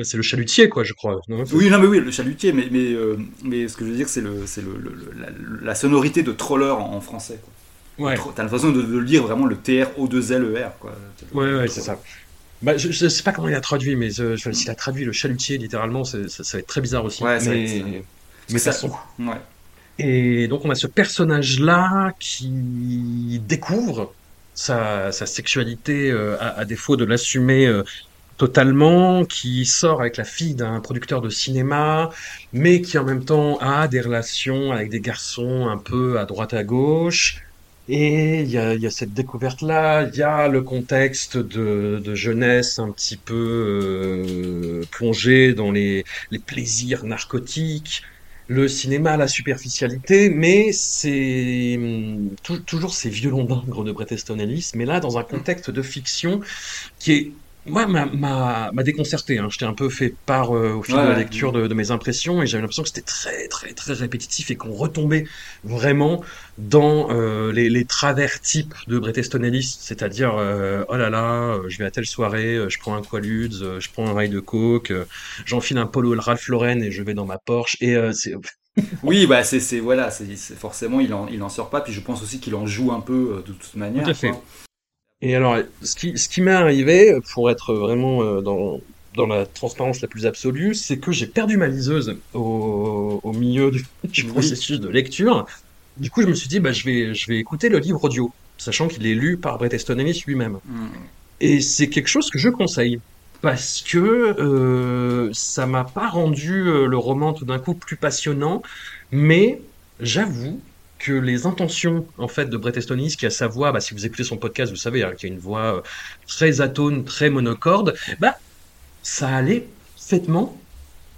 c'est le chalutier quoi, je crois. non Oui, non, mais oui, le chalutier, mais, mais, euh, mais ce que je veux dire, c'est le, c'est le, la, la sonorité de troller en, en français. quoi. ouais, T'as l'impression de, de lire vraiment le TR-O2-L-E-R. Quoi. ouais, ouais, c'est ça. Bah, je, je sais pas comment il a traduit, mais je- s'il a traduit le chalutier littéralement, ça, ça va être très bizarre aussi. Ouais, ça mais, être- mais ça- passons. Ouais. Et donc on a ce personnage-là qui découvre sa, sa sexualité euh, à, à défaut de l'assumer euh, totalement, qui sort avec la fille d'un producteur de cinéma, mais qui en même temps a des relations avec des garçons un peu à droite à gauche. Et il y a, cette découverte-là, il y a le contexte de, jeunesse un petit peu euh, plongé dans les, plaisirs narcotiques, le cinéma, la superficialité, mais c'est tou- toujours ces violons d'ingres de Bret Easton Ellis, mais là dans un contexte de fiction qui est moi m'a m'a déconcerté. Hein. J'étais un peu fait part euh, au fil de la lecture de, de mes impressions et j'avais l'impression que c'était très très très répétitif et qu'on retombait vraiment dans euh, les, les travers types de Bret Easton Ellis, c'est-à-dire euh, oh là là, euh, je vais à telle soirée, euh, je prends un Quaaludes, euh, je prends un rail de coke, euh, j'enfile un polo Ralph Lauren et je vais dans ma Porsche et euh, c'est *laughs* Oui, bah c'est c'est- voilà, c'est c'est- forcément il en, il en sort pas. Puis je pense aussi qu'il en joue un peu euh, de toute manière. Tout à fait. quoi. Et alors, ce qui, ce qui m'est arrivé, pour être vraiment euh, dans, dans la transparence la plus absolue, c'est que j'ai perdu ma liseuse au, au milieu du, *laughs* du Oui. processus de lecture. Du coup, je me suis dit, bah, je vais, je vais écouter le livre audio, sachant qu'il est lu par Bret Easton Ellis lui-même. Mm. Et c'est quelque chose que je conseille. Parce que euh, ça m'a pas rendu euh, le roman tout d'un coup plus passionnant, mais j'avoue que les intentions en fait de Bret Easton Ellis, qui a sa voix, bah, si vous écoutez son podcast, vous savez, hein, qui a une voix euh, très atone, très monocorde, bah ça allait parfaitement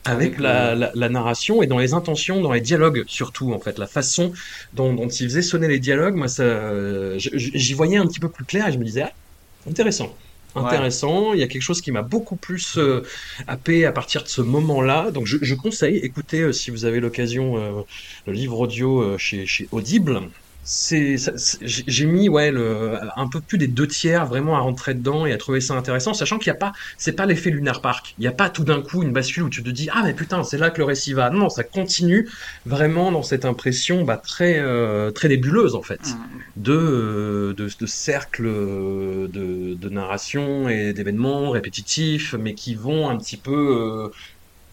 avec la, le- la, la narration et dans les intentions, dans les dialogues surtout en fait, la façon dont, dont il faisait sonner les dialogues, moi ça, euh, j'y voyais un petit peu plus clair et je me disais ah, intéressant, Intéressant. Il y a quelque chose qui m'a beaucoup plus euh, happé à partir de ce moment-là. Donc je, je conseille, écoutez euh, si vous avez l'occasion euh, le livre audio euh, chez, chez Audible. C'est, j'ai mis ouais le, un peu plus des deux tiers vraiment à rentrer dedans et à trouver ça intéressant, sachant qu'il n'y a pas, c'est pas l'effet Lunar Park. Il n'y a pas tout d'un coup une bascule où tu te dis ah mais putain c'est là que le récit va. Non, ça continue vraiment dans cette impression bah, très euh, très nébuleuse en fait Mm. de, euh, de, de cercles euh, de, de narration et d'événements répétitifs, mais qui vont un petit peu euh,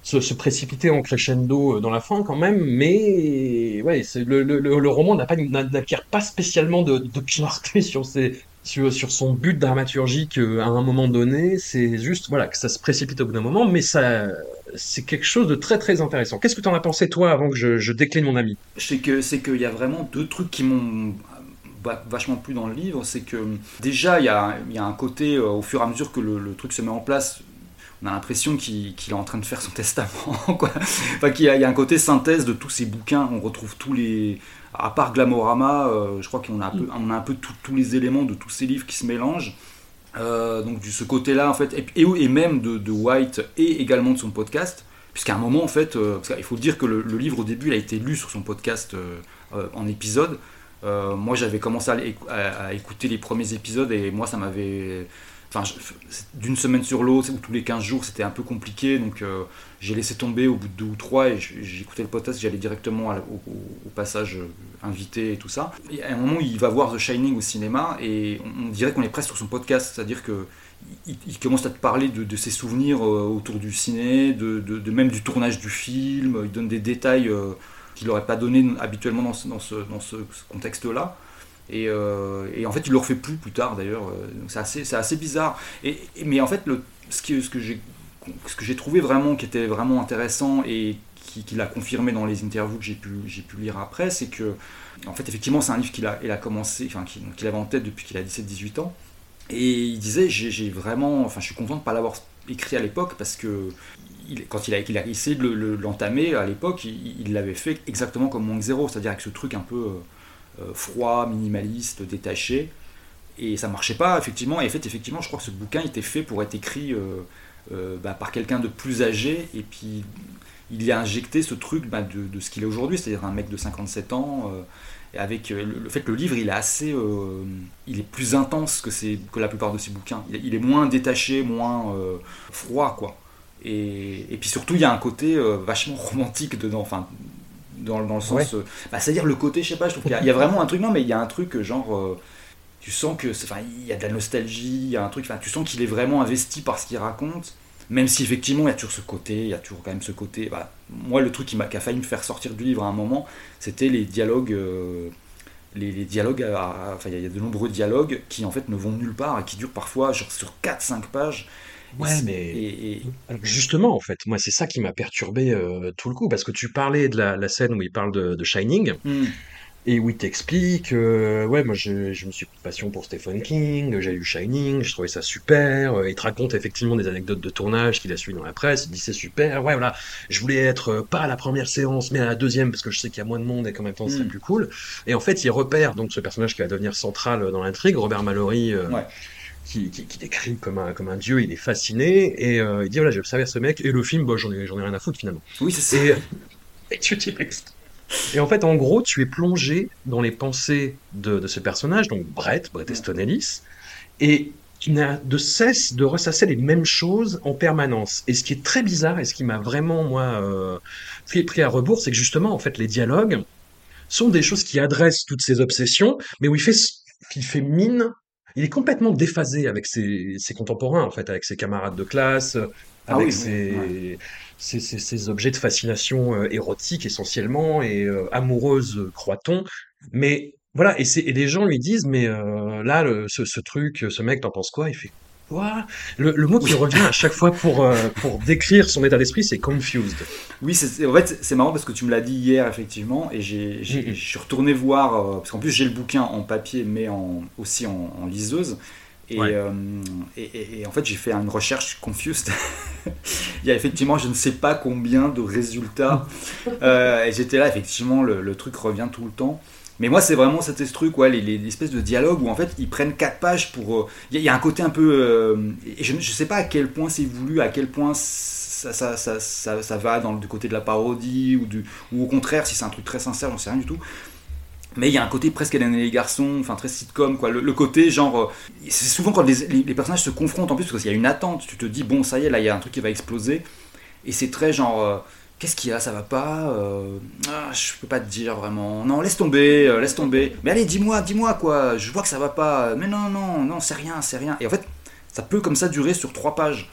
se, précipiter en crescendo euh, dans la fin quand même. Mais ouais, le, roman n'acquiert pas spécialement de, de clarté *laughs* sur son but dramaturgique euh, à un moment donné. C'est juste voilà que ça se précipite au bout d'un moment, mais c'est quelque chose de très très intéressant. Qu'est-ce que tu en as pensé toi avant que je, je décline mon ami? C'est que qu'il y a vraiment deux trucs qui m'ont va- vachement plu dans le livre. C'est que déjà il y a, un côté euh, au fur et à mesure que le truc se met en place. On a l'impression qu'il est en train de faire son testament, *laughs* quoi. Enfin, qu'il y, a il un côté synthèse de tous ces bouquins. On retrouve tous les, à part Glamorama, euh, je crois qu'on a un peu, on a un peu tous les éléments de tous ces livres qui se mélangent. Euh, donc de ce côté-là, en fait, et, même de, White et également de son podcast, puisqu'à un moment, en fait, euh, qu'il faut dire que le, livre au début, il a été lu sur son podcast en épisode. Moi, j'avais commencé à écouter les premiers épisodes et moi, ça m'avait. Enfin, d'une semaine sur l'autre, ou tous les 15 jours, c'était un peu compliqué, donc euh, j'ai laissé tomber au bout de deux ou trois et j'écoutais le podcast, j'allais directement au, passage euh, invité et tout ça. Et à un moment, il va voir The Shining au cinéma et on, dirait qu'on est presque sur son podcast, c'est-à-dire que il, il commence à te parler de, ses souvenirs euh, autour du ciné, de, même du tournage du film, il donne des détails qu'il n'aurait pas donné habituellement dans ce contexte-là. Et, euh, et en fait, il le refait plus plus tard d'ailleurs. Euh, donc C'est assez, c'est assez bizarre. Et, mais en fait, ce, qui, que j'ai trouvé vraiment qui était vraiment intéressant et qu'il a confirmé dans les interviews que j'ai pu, lire après, c'est que, en fait, effectivement, c'est un livre qu'il a, commencé, enfin, qu'il avait en tête depuis qu'il a 17-18 ans. Et il disait, j'ai vraiment, enfin, je suis content de ne pas l'avoir écrit à l'époque parce que quand il a, essayé de l'entamer à l'époque, il l'avait fait exactement comme Monk Zero, c'est-à-dire avec ce truc un peu euh, froid, minimaliste, détaché. Et ça marchait pas, effectivement. Et en fait, effectivement, je crois que ce bouquin était fait pour être écrit euh, bah, par quelqu'un de plus âgé. Et puis, il y a injecté ce truc bah, de, ce qu'il est aujourd'hui, c'est-à-dire un mec de 57 ans avec euh, le, fait que le livre il est assez euh, il est plus intense que, que la plupart de ses bouquins il, est moins détaché moins euh, froid quoi et, et, puis surtout il y a un côté vachement *laughs* romantique dedans dans, dans le sens bah, c'est à dire le côté je sais pas je trouve qu'il y, a vraiment un truc non mais il y a un truc genre tu sens que enfin il y a de la nostalgie il y a un truc enfin tu sens qu'il est vraiment investi par ce qu'il raconte même si effectivement il y a toujours ce côté, il y a toujours quand même ce côté. Bah, moi, le truc qui m'a failli me faire sortir du livre à un moment, c'était les dialogues. Euh, les, dialogues, enfin il y a de nombreux dialogues qui en fait ne vont nulle part et qui durent parfois genre, sur 4-5 pages. Ouais, mais justement, en fait, moi, c'est ça qui m'a perturbé euh, tout le coup, parce que tu parlais de la, scène où il parle de, Shining. Hmm et où il t'explique, euh, ouais, moi je, je, me suis passion pour Stephen King, j'ai lu Shining, je trouvais ça super. Euh, il te raconte effectivement des anecdotes de tournage qu'il a suivi dans la presse. Il dit c'est super, ouais, voilà, je voulais être euh, pas à la première séance, mais à la deuxième parce que je sais qu'il y a moins de monde et qu'en même temps c'est mm. plus cool. Et en fait, il repère donc ce personnage qui va devenir central dans l'intrigue, Robert Mallory. Qui, qui, qui, décrit comme un, comme un dieu, il est fasciné, et il dit voilà, j'ai observé ce mec, et le film, bah, j'en ai, ai rien à foutre finalement. Oui, c'est ça. Et, *laughs* et tu dis, et en fait, en gros, tu es plongé dans les pensées de, ce personnage, donc Brett, Brett Easton Ellis, et tu n'as de cesse de ressasser les mêmes choses en permanence. Et ce qui est très bizarre, et ce qui m'a vraiment, moi, euh, pris, à rebours, c'est que justement, en fait, les dialogues sont des choses qui adressent toutes ces obsessions, mais où il fait, il fait mine il est complètement déphasé avec ses, contemporains, en fait, avec ses camarades de classe, ah avec ses, ces, objets de fascination euh, érotique essentiellement et euh, amoureuse, croit-on. Mais voilà, et, et les gens lui disent, mais euh, là, ce, truc, ce mec, t'en penses quoi? Il fait quoi? Le, mot qui revient à chaque fois pour, pour décrire son état d'esprit, c'est confused. Oui, c'est, en fait, c'est marrant parce que tu me l'as dit hier, effectivement, et j'ai, je suis retourné voir, parce qu'en plus j'ai le bouquin en papier, mais en, aussi en liseuse. Euh, et, et, en fait, j'ai fait une recherche confused. *laughs* Il y a effectivement, je ne sais pas combien de résultats. *laughs* Euh, et j'étais là, effectivement, le, truc revient tout le temps. Mais moi, c'est vraiment cet truc, ouais, les, de dialogues où en fait ils prennent quatre pages pour. Euh, il y, a un côté un peu. et je ne sais pas à quel point c'est voulu, à quel point ça, va dans le côté de la parodie ou, du, ou au contraire, si c'est un truc très sincère, j'en sais rien du tout mais il y a un côté presque Hélène et les garçons, enfin très sitcom, quoi. Le, côté genre. Euh, c'est souvent quand les, personnages se confrontent en plus, parce qu'il y a une attente, tu te dis, bon, ça y est, là, il y a un truc qui va exploser. Et c'est très genre. Euh, qu'est-ce qu'il y a Ça va pas euh, ah, Je peux pas te dire vraiment. Non, laisse tomber, laisse tomber. Mais allez, dis-moi, dis-moi, quoi. Je vois que ça va pas. Mais non, non, non, c'est rien, c'est rien. Et en fait, ça peut comme ça durer sur trois pages.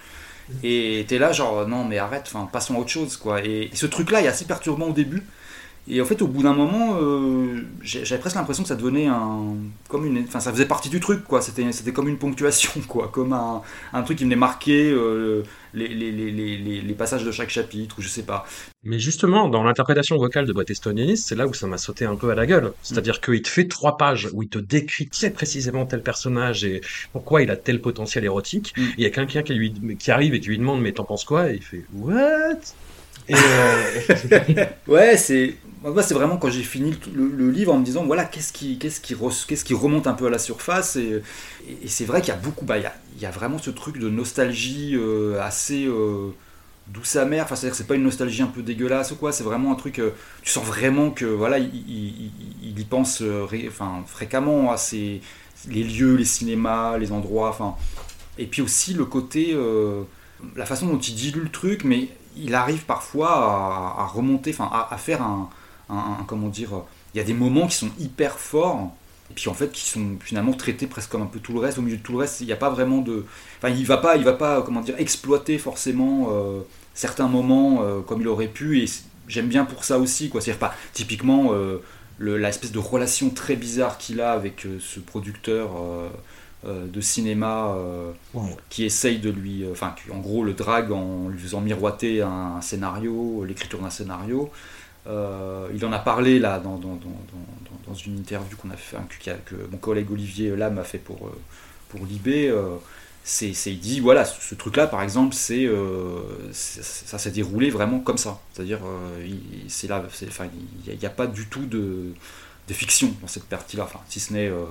Et t'es là, genre, non, mais arrête, enfin, passons à autre chose, quoi. Et, ce truc-là est assez perturbant au début. Et en fait, au bout d'un moment, euh, j'avais presque l'impression que ça devenait un, comme une, enfin, ça faisait partie du truc, quoi. C'était, comme une ponctuation, quoi, comme un, truc qui venait marquer euh, les, les, les, les, passages de chaque chapitre, ou je sais pas. Mais justement, dans l'interprétation vocale de Brett Easton c'est là où ça m'a sauté un peu à la gueule. C'est-à-dire mm. qu'il te fait trois pages où il te décrit très précisément tel personnage et pourquoi il a tel potentiel érotique. Mm. Il y a quelqu'un qui lui, qui arrive et qui lui demande mais t'en penses quoi? Et il fait what? Et euh... *laughs* ouais, c'est moi, c'est vraiment quand j'ai fini le, livre en me disant voilà, qu'est-ce qui, qu'est-ce qui, qui remonte un peu à la surface. Et, c'est vrai qu'il y a beaucoup, bah, il, y a, il y a vraiment ce truc de nostalgie euh, assez euh, douce amère. Enfin, c'est-à-dire que c'est pas une nostalgie un peu dégueulasse ou quoi, c'est vraiment un truc. Euh, tu sens vraiment que voilà, il, y pense enfin, fréquemment à ces, les lieux, les cinémas, les endroits. Enfin, et puis aussi le côté. la façon dont il dilue le truc, mais il arrive parfois à, remonter, enfin à, faire un, comment dire, il y a des moments qui sont hyper forts et puis en fait qui sont finalement traités presque comme un peu tout le reste au milieu de tout le reste il n'y a pas vraiment de enfin il va pas il va pas comment dire exploiter forcément euh, certains moments euh, comme il aurait pu et j'aime bien pour ça aussi quoi c'est pas typiquement euh, l'espèce de relation très bizarre qu'il a avec ce producteur de cinéma qui essaye de lui. Enfin, en gros le drague en lui faisant miroiter un, scénario, l'écriture d'un scénario. Il en a parlé là dans, dans, dans, dans une interview qu'on a fait, que, mon collègue Olivier Lam a fait pour, pour Libé c'est, il dit voilà ce, truc là par exemple c'est, euh, ça s'est déroulé vraiment comme ça. C'est à dire euh, c'est là enfin il n'y a, pas du tout de, de, fiction dans cette partie là enfin si ce n'est euh,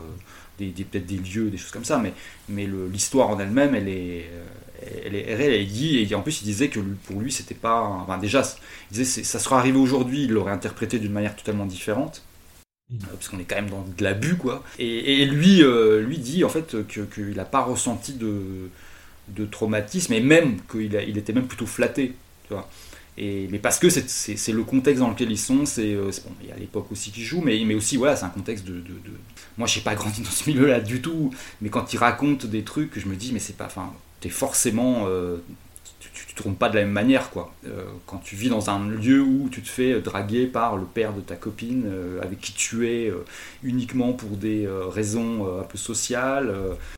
des, peut-être des lieux des choses comme ça mais mais l'histoire en elle-même elle est elle elle dit et en plus il disait que pour lui c'était pas enfin déjà il disait ça sera arrivé aujourd'hui il l'aurait interprété d'une manière totalement différente euh, parce qu'on est quand même dans de l'abus quoi. Et, lui, euh, lui dit en fait qu'il n'a pas ressenti de, de, traumatisme et même qu'il il était même plutôt flatté, tu vois. Et, mais parce que c'est le contexte dans lequel ils sont, c'est euh, bon, il y a l'époque aussi qui joue, mais, mais aussi voilà, c'est un contexte de, de, de... Moi, j'ai pas grandi dans ce milieu-là du tout, mais quand il raconte des trucs, je me dis mais c'est pas, enfin, t'es forcément tourne pas de la même manière quoi. Euh, quand tu vis dans un lieu où tu te fais draguer par le père de ta copine euh, avec qui tu es euh, uniquement pour des raisons un peu sociales.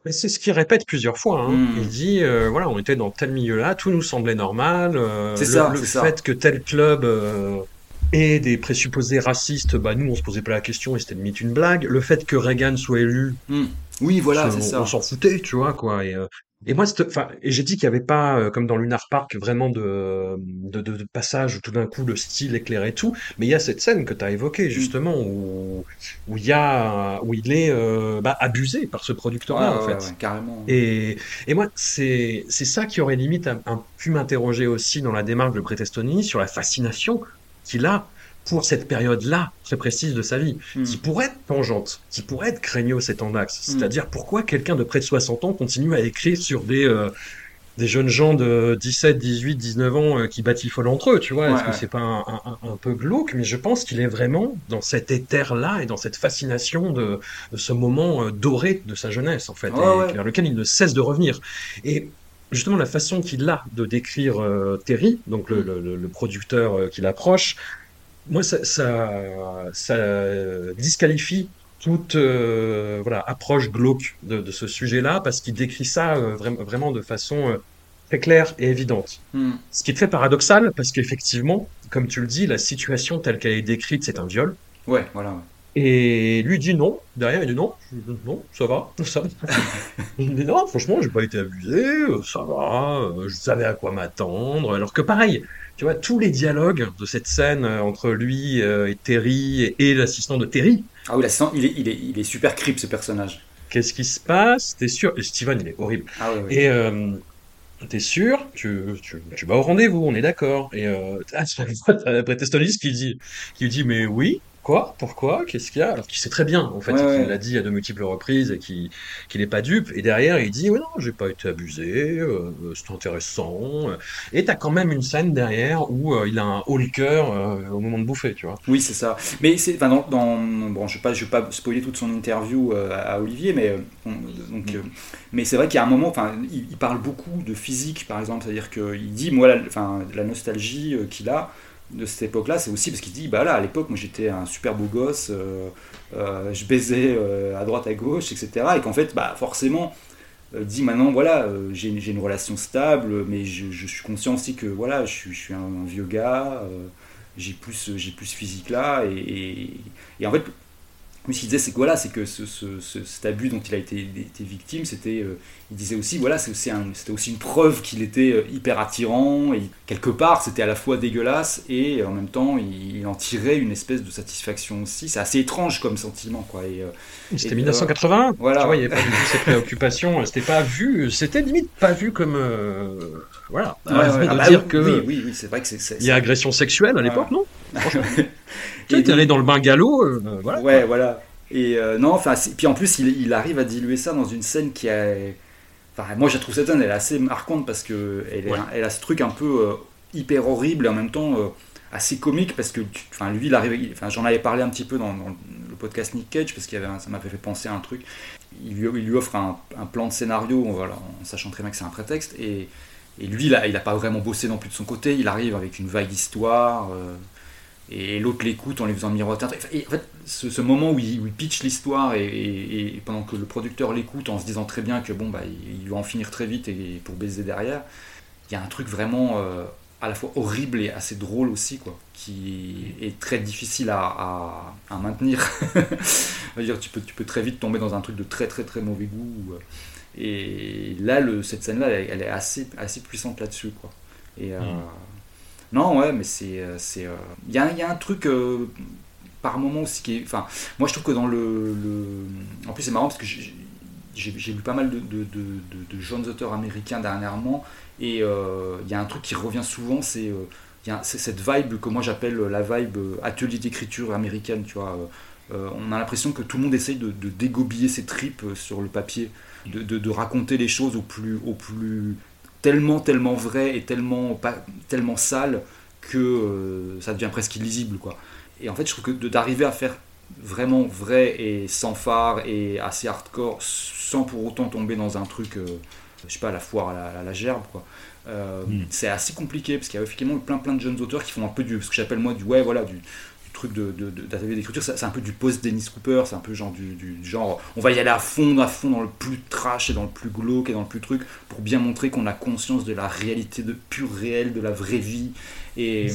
Mais c'est ce qu'il répète plusieurs fois. Hein. Hmm. Il dit voilà, on était dans tel milieu-là, tout nous semblait normal. c'est ça. Le fait que tel club ait des présupposés racistes, bah nous on se posait pas la question et c'était limite une blague. Le fait que Reagan soit élu. Hmm. Oui, voilà, c'est ça. On s'en foutait, tu vois, quoi. Et, et moi, enfin, et j'ai dit qu'il n'y avait pas, euh, comme dans Lunar Park, vraiment de, de, de, passage où tout d'un coup le style éclairait tout. Mais il y a cette scène que tu as évoquée, mm. justement, où, où, il y a, où il est euh, bah, abusé par ce producteur-là, en fait. carrément. Et, et moi, c'est ça qui aurait limite pu m'interroger aussi dans la démarche de Pretestoni sur la fascination qu'il a pour cette période-là très précise de sa vie, hmm. qui pourrait être tangente, qui pourrait être craignos et tendax. Hmm. C'est-à-dire pourquoi quelqu'un de près de 60 ans continue à écrire sur des, euh, des jeunes gens de 17, 18, 19 ans euh, qui batifolent entre eux, tu vois? Est-ce que c'est pas un, peu glauque? Mais je pense qu'il est vraiment dans cet éther-là et dans cette fascination de, ce moment euh, doré de sa jeunesse, en fait, vers lequel il ne cesse de revenir. Et justement la façon qu'il a de décrire Terry, donc le, hmm. le producteur qui l'approche, moi, ça, ça, disqualifie toute euh, voilà, approche glauque de, ce sujet-là, parce qu'il décrit ça euh, vraiment de façon euh, très claire et évidente. Hmm. Ce qui est très paradoxal, parce qu'effectivement, comme tu le dis, la situation telle qu'elle est décrite, c'est un viol. Ouais, voilà. Et lui dit non, derrière il dit non, non, ça va, *laughs* ça va. il dit non, franchement, j'ai pas été abusé, ça va, je savais à quoi m'attendre. Alors que pareil, tu vois, tous les dialogues de cette scène euh, entre lui euh, et Terry et, l'assistant de Terry. Ah oui, l'assistant, il est, il, est, il est super creep ce personnage. Qu'est-ce qui se passe T'es sûr Steven, il est horrible. Ah oui, oui. Et euh, t'es sûr tu, tu, tu, vas au rendez-vous, on est d'accord. Et euh, ah, après qui dit, qui dit mais oui, Quoi? Pourquoi? Qu'est-ce qu'il y a? Alors qu'il sait très bien, en fait, il l'a dit à de multiples reprises et qu'il n'est pas dupe. Et derrière, il dit Oui, non, j'ai pas été abusé, euh, c'est intéressant. Et t'as quand même une scène derrière où euh, il a un haut le cœur euh, au moment de bouffer, tu vois. Oui, c'est ça. Mais c'est, dans, dans, bon, je vais je vais pas spoiler toute son interview à Olivier, mais donc, mm. mais c'est vrai qu'il y a un moment, enfin, il, parle beaucoup de physique, par exemple, c'est-à-dire qu'il dit moi, enfin, la nostalgie qu'il a de cette époque-là, c'est aussi parce qu'il dit, bah là, à l'époque, moi j'étais un super beau gosse, euh, euh, je baisais euh, à droite, à gauche, etc. Et qu'en fait, bah forcément, dit maintenant, voilà, j'ai une relation stable, mais je, suis conscient aussi que voilà, je, suis un, vieux gars, j'ai plus, j'ai plus physique là, et, et, en fait, ce qu'il disait, c'est que voilà, c'est que ce, cet abus dont il a été, été victime, c'était, euh, il disait aussi, voilà, c'était aussi une preuve qu'il était euh, hyper attirant et quelque part, c'était à la fois dégueulasse et en même temps, il, en tirait une espèce de satisfaction aussi. C'est assez étrange comme sentiment, quoi. Et, euh, c'était 1980. Voilà. Tu vois, il n'y avait pas du tout ces préoccupations. C'était pas vu, c'était limite pas vu comme, voilà. Ouais, ah bah dire que oui, oui, c'est vrai que c'est. Il y a agression sexuelle à l'époque, non? *laughs* tu es allé dans le bungalow, euh, voilà. Ouais, voilà. Et euh, non, enfin, puis en plus, il, il, arrive à diluer ça dans une scène qui a. Enfin, moi, je trouve cette scène, elle est assez marquante parce que elle, elle a ce truc un peu euh, hyper horrible et en même temps assez comique parce que, enfin, lui, il arrive. Enfin, j'en avais parlé un petit peu dans, le podcast Nick Cage parce avait, ça m'avait fait penser à un truc. Il lui, il lui offre un, un, plan de scénario, voilà, en sachant très bien que c'est un prétexte et. Et lui, il n'a pas vraiment bossé non plus de son côté. Il arrive avec une vague histoire et l'autre l'écoute en lui faisant miroiter. Et en fait, ce, moment où il, pitch l'histoire et, pendant que le producteur l'écoute en se disant très bien que bon bah il, va en finir très vite et pour baiser derrière, il y a un truc vraiment euh, à la fois horrible et assez drôle aussi quoi, qui est très difficile à, maintenir. *laughs* tu peux très vite tomber dans un truc de très très très mauvais goût. Euh, et là cette scène là elle, est assez assez puissante là-dessus quoi. Et euh, mm. Non ouais mais c'est c'est il y, a, y a un truc par moment aussi qui est. Enfin, moi je trouve que dans le. En plus, c'est marrant parce que j'ai lu pas mal de, de, jeunes auteurs américains dernièrement et euh, il y a un truc qui revient souvent, c'est euh, cette vibe que moi j'appelle la vibe euh, atelier d'écriture américaine, tu vois. on a l'impression que tout le monde essaye de, dégobiller ses tripes sur le papier, de, raconter les choses au plus, au plus tellement, tellement vrai et tellement, pas, tellement sale que ça devient presque illisible, quoi. Et en fait, je trouve que d'arriver à faire vraiment vrai et sans phare et assez hardcore sans pour autant tomber dans un truc, euh, je sais pas, la foire à la, gerbe, quoi. Euh, hmm. C'est assez compliqué parce qu'il y a effectivement plein plein de jeunes auteurs qui font un peu du, ce que j'appelle moi du ouais voilà du, truc de, d'atelier d'écriture, c'est un peu du post Dennis Cooper, c'est un peu genre du, genre on va y aller à fond, à fond dans le plus trash et dans le plus glauque et dans le plus truc pour bien montrer qu'on a conscience de la réalité de pure réel, de la vraie vie et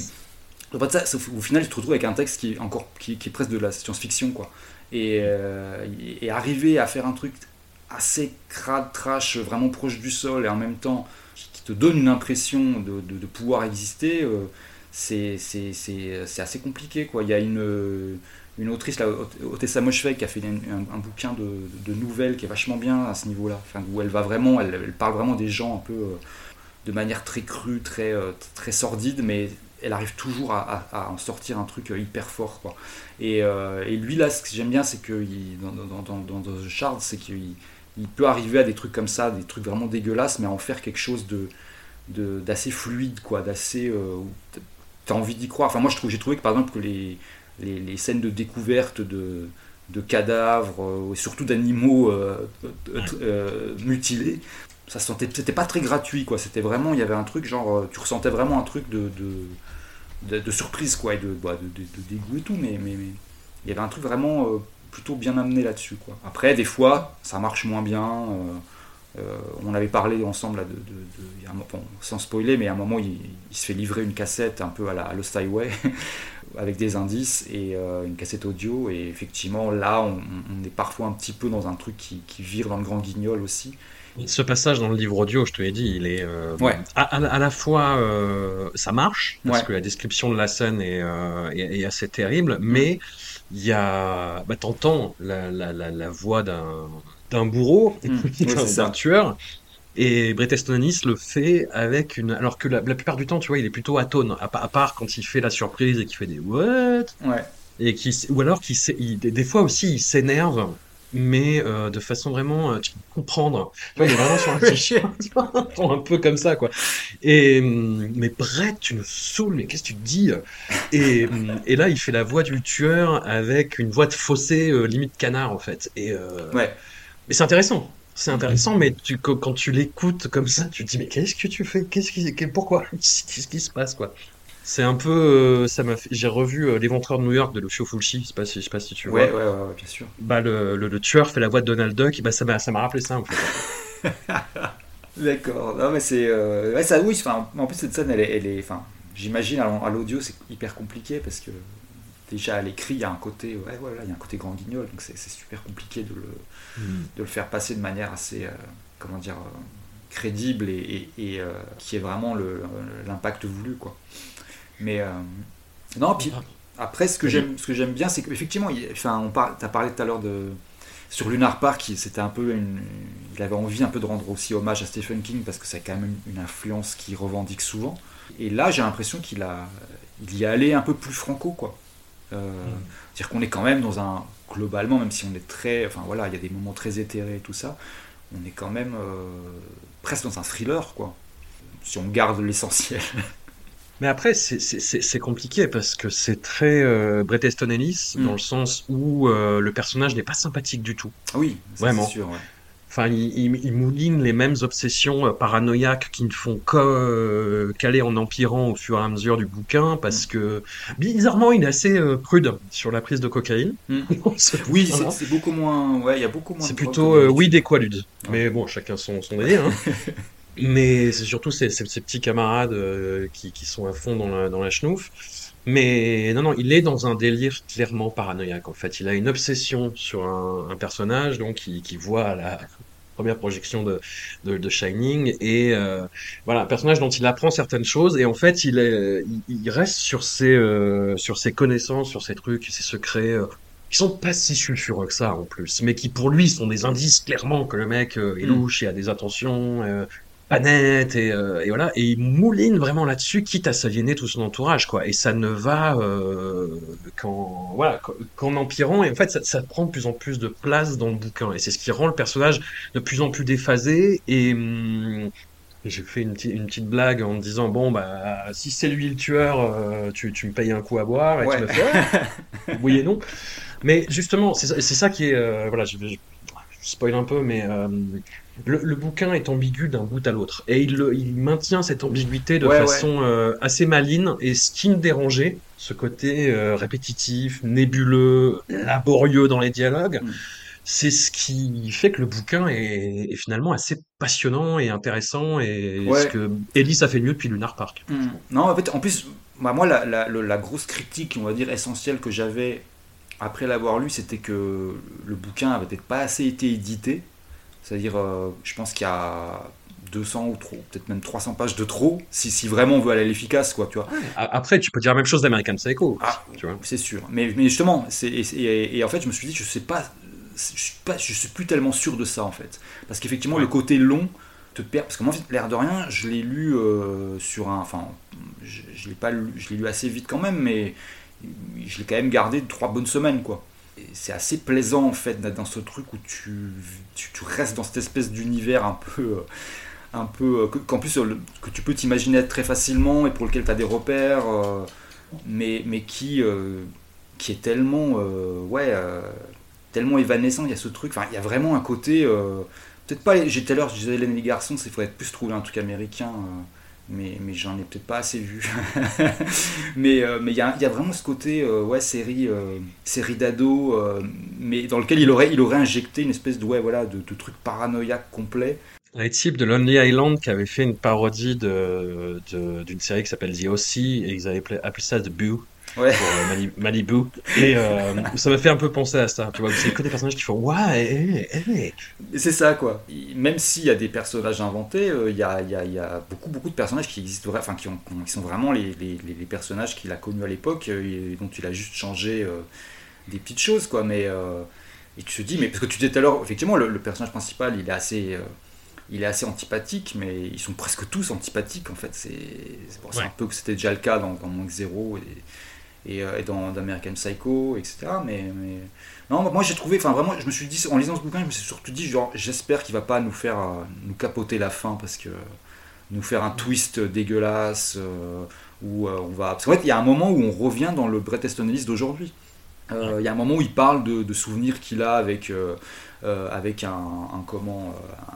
ça, au final, tu te retrouves avec un texte qui est encore qui, est presque de la science-fiction, quoi. Et, euh, et, arriver à faire un truc assez crade, trash, vraiment proche du sol, et en même temps qui, te donne une impression de, de, pouvoir exister, euh, c'est assez compliqué, quoi. Il y a une une autrice, la Otessa Moshfegh, qui a fait un, bouquin de, de, nouvelles qui est vachement bien à ce niveau-là, où elle va vraiment, elle, parle vraiment des gens un peu euh, de manière très crue, très, très sordide, mais elle arrive toujours à, en sortir un truc euh, hyper fort. Quoi. Et, euh, et lui, là, ce que j'aime bien, c'est que dans, dans, dans, dans, The Shard, c'est qu'il il peut arriver à des trucs comme ça, des trucs vraiment dégueulasses, mais en faire quelque chose de d'assez fluide, quoi, d'assez... Euh, T'as envie d'y croire. Enfin, moi, je trouve, j'ai trouvé que, par exemple, que les, les, les scènes de découverte de, de cadavres, et surtout d'animaux mutilés, ça sentait c'était pas très gratuit quoi c'était vraiment il y avait un truc genre tu ressentais vraiment un truc de, de, surprise quoi et bah, de, de, dégoût et tout mais, mais, il y avait un truc vraiment euh, plutôt bien amené là-dessus quoi après des fois ça marche moins bien euh, euh, on avait parlé ensemble là, de, sans spoiler mais à un moment il, se fait livrer une cassette un peu à la Lost Highway *laughs* avec des indices et une cassette audio. Et effectivement là on, est parfois un petit peu dans un truc qui, qui vire dans le grand guignol aussi. Ce passage dans le livre audio, je te l'ai dit, il est euh, à, la fois euh, ça marche parce que la description de la scène est, euh, assez terrible, mm. mais il y a, bah, t'entends la, la, voix d'un d'un bourreau, mm. d'un tueur, et Bret Easton le fait avec une. Alors que la, plupart du temps, tu vois, il est plutôt atone, à, à part quand il fait la surprise et qu'il fait des what? Ouais. Et qui, ou alors qu'il des fois aussi il s'énerve mais euh, de façon vraiment euh, tu peux comprendre. Il est vraiment sur un cliché *laughs* un peu comme ça quoi. Et hum, mais Brett tu me saoules mais qu'est-ce que tu dis? Et, hum, et là il fait la voix du tueur avec une voix de fossé euh, limite canard en fait. Et ouais mais c'est intéressant c'est intéressant, mais tu, quand tu l'écoutes comme ça, tu te dis mais qu'est-ce que tu fais? Qu'est-ce qui, pourquoi? *laughs* Qu'est-ce qui se passe quoi? C'est un peu, euh, ça m'a j'ai revu euh, L'éventreur de New York de Lucio Fulci, je sais pas si, je sais pas si tu vois. Ouais, ouais, ouais, bien sûr. Bah, le, le, tueur fait la voix de Donald Duck, bah, ça m'a, ça m'a rappelé ça, en fait. *laughs* D'accord. Non, mais c'est, euh, ouais, ça, oui, enfin, en plus, cette scène, elle est, elle est, enfin, j'imagine, à l'audio, c'est hyper compliqué parce que déjà à l'écrit, il y a un côté, ouais, voilà, il y a un côté grand guignol, donc c'est, super compliqué de le, de le faire passer de manière assez, comment dire, crédible et, et, qui est vraiment l'impact voulu, quoi. Mais euh, non, puis après, ce que j'aime, ce que j'aime bien, c'est qu'effectivement, enfin, on parle, as parlé tout à l'heure de sur Lunar Park, c'était un peu une, il avait envie un peu de rendre aussi hommage à Stephen King parce que c'est quand même une, influence qu'il revendique souvent. Et là, j'ai l'impression qu'il a, il y est allé un peu plus franco, quoi. Euh, mm. Dire qu'on est quand même dans un globalement, même si on est très, enfin voilà, il y a des moments très éthérés et tout ça, on est quand même euh, presque dans un thriller, quoi. Si on garde l'essentiel. *laughs* Mais après, c'est compliqué parce que c'est très euh, Bret Easton Ellis mm. dans le sens où euh, le personnage n'est pas sympathique du tout. Oui, vraiment. Sûr, Enfin, il, mouline les mêmes obsessions paranoïaques qui ne font qu'aller en empirant au fur et à mesure du bouquin, parce que bizarrement, il est assez prude sur la prise de cocaïne. Mm. *laughs* oui, c'est beaucoup moins. Ouais, il y a beaucoup moins. C'est plutôt oui des qualudes. Mais bon, chacun son, son délire. Hein. *laughs* Mais c'est surtout ces, ces, petits camarades qui, qui, sont à fond dans la, dans la chenouf. Mais non, non, il est dans un délire clairement paranoïaque. En fait, il a une obsession sur un, personnage, donc qui, qui voit la première projection de, de, Shining. Et euh, voilà un personnage dont il apprend certaines choses. Et en fait il est il, reste sur ses euh, sur ses connaissances sur ses trucs ses secrets euh, qui sont pas si sulfureux que ça en plus. Mais qui pour lui sont des indices clairement que le mec est mm. louche et a des attentions pas net et, euh, et, voilà. Et il mouline vraiment là-dessus quitte à s'aliéner tout son entourage quoi. Et ça ne va euh, qu'en voilà qu'en empirant. Et en fait ça, ça, prend de plus en plus de place dans le bouquin. Et c'est ce qui rend le personnage de plus en plus déphasé. Et hum, j'ai fait une, une, petite blague en me disant bon bah si c'est lui le tueur euh, tu, tu, me payes un coup à boire et tu me fais *laughs* oui et non. Mais justement c'est ça qui est euh, voilà je, je, je, spoil un peu mais le, bouquin est ambigu d'un bout à l'autre. Et il, il, maintient cette ambiguïté de façon euh, assez maligne. Et ce qui me dérangeait, ce côté euh, répétitif, nébuleux, laborieux dans les dialogues, mm. c'est ce qui fait que le bouquin est, finalement assez passionnant et intéressant. Et ce que Ellis a fait mieux depuis Lunar Park. Mm. Non, en fait, en plus, bah, moi, la, la, la, grosse critique, on va dire, essentielle que j'avais après l'avoir lu, c'était que le bouquin avait peut-être pas assez été édité. C'est-à-dire, euh, je pense qu'il y a 200 ou trop, peut-être même 300 pages de trop, si, si vraiment on veut aller à l'efficace, quoi, tu vois. Après, tu peux dire la même chose d'American Psycho. Ah, tu vois. C'est sûr. Mais, mais justement, c'est, et, en fait, je me suis dit, je sais pas, je suis pas, je suis plus tellement sûr de ça, en fait. Parce qu'effectivement, le côté long te perd, parce que moi, l'air de rien, je l'ai lu euh, sur un, enfin, je, je l'ai pas lu, je l'ai lu assez vite quand même, mais je l'ai quand même gardé trois bonnes semaines, quoi c'est assez plaisant en fait d'être dans ce truc où tu, tu, restes dans cette espèce d'univers un peu euh, un peu euh, qu'en plus euh, que tu peux t'imaginer très facilement et pour lequel tu as des repères mais, mais qui qui est tellement ouais tellement évanescent. Il y a ce truc enfin il y a vraiment un côté peut-être pas j'ai tout à l'heure je disais les garçons c'est faudrait plus trouver un truc américain mais, mais j'en ai peut-être pas assez vu. *laughs* mais euh, mais il y, a, y, a, vraiment ce côté euh, ouais, série, euh, série d'ado, mais dans lequel il aurait, il aurait injecté une espèce de, ouais, voilà, de, truc paranoïaque complet. Un type de Lonely Island qui avait fait une parodie d'une de, série qui s'appelle The O.C. et ils avaient appelé, appelé ça The Boo ouais. pour euh, Malibu. Et euh, ça m'a fait un peu penser à ça. Tu vois, c'est que des personnages qui font ouais, C'est ça quoi. Même s'il y a des personnages inventés, euh, il y, a, y, a, y, a, beaucoup beaucoup de personnages qui existent, enfin qui, ont, qui sont vraiment les, les, les personnages qu'il a connus à l'époque et dont il a juste changé des petites choses quoi. Mais et tu te dis, mais parce que tu disais tout à l'heure, effectivement, le, personnage principal, il est assez il est assez antipathique, mais ils sont presque tous antipathiques en fait. C'est un peu que c'était déjà le cas dans, dans Manque Zéro et, euh, et, dans d'American Psycho, etc. Mais, non, moi j'ai trouvé, enfin vraiment, je me suis dit, en lisant ce bouquin, je me suis surtout dit, j'espère qu'il va pas nous faire euh, nous capoter la fin parce que nous faire un twist dégueulasse euh, où on va. Parce qu'en fait, il y a un moment où on revient dans le Bret Easton d'aujourd'hui. Il y a un moment où il parle de, souvenirs qu'il a avec, avec un, comment,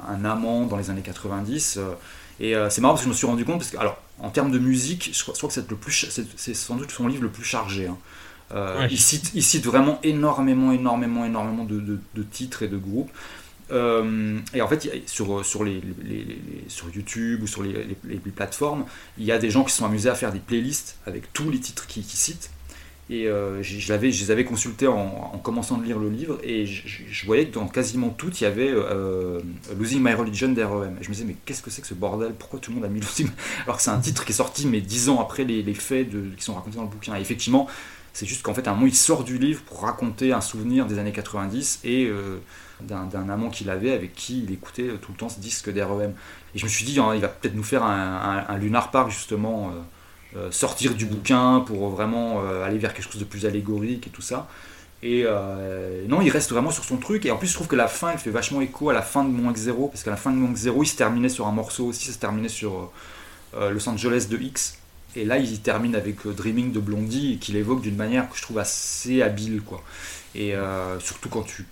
un amant dans les années 90. Et euh, c'est marrant parce que je me suis rendu compte, parce que, alors, en termes de musique, je crois, que c'est, le plus, c'est, sans doute son livre le plus chargé. Hein. Euh, il, cite, il, cite, vraiment énormément, énormément, énormément de, de, titres et de groupes. Euh, et en fait, sur, sur, les, sur YouTube ou sur les, plateformes, il y a des gens qui se sont amusés à faire des playlists avec tous les titres qu'il cite. Et euh, je, les avais consultés en, commençant de lire le livre et je, voyais que dans quasiment tout, il y avait euh, Losing My Religion d'REM. Et je me disais, mais qu'est-ce que c'est que ce bordel? Pourquoi tout le monde a mis Losing Alors que c'est un titre qui est sorti, mais dix ans après les, faits qui sont racontés dans le bouquin. Et effectivement, c'est juste qu'en fait, un moment, il sort du livre pour raconter un souvenir des années 90 et euh, d'un amant qu'il avait avec qui il écoutait tout le temps ce disque d'REM. Et je me suis dit, hein, il va peut-être nous faire un, un, un Lunar Park, justement sortir du bouquin pour vraiment euh, aller vers quelque chose de plus allégorique et tout ça. Et euh, non, il reste vraiment sur son truc. Et en plus, je trouve que la fin, elle fait vachement écho à la fin de Mon X0. Parce qu'à la fin de Mon X0, il se terminait sur un morceau aussi. Ça se terminait sur Los Angeles de X. Et là, il termine avec Dreaming de Blondie, qu'il évoque d'une manière que je trouve assez habile. Quoi. Et surtout quand tu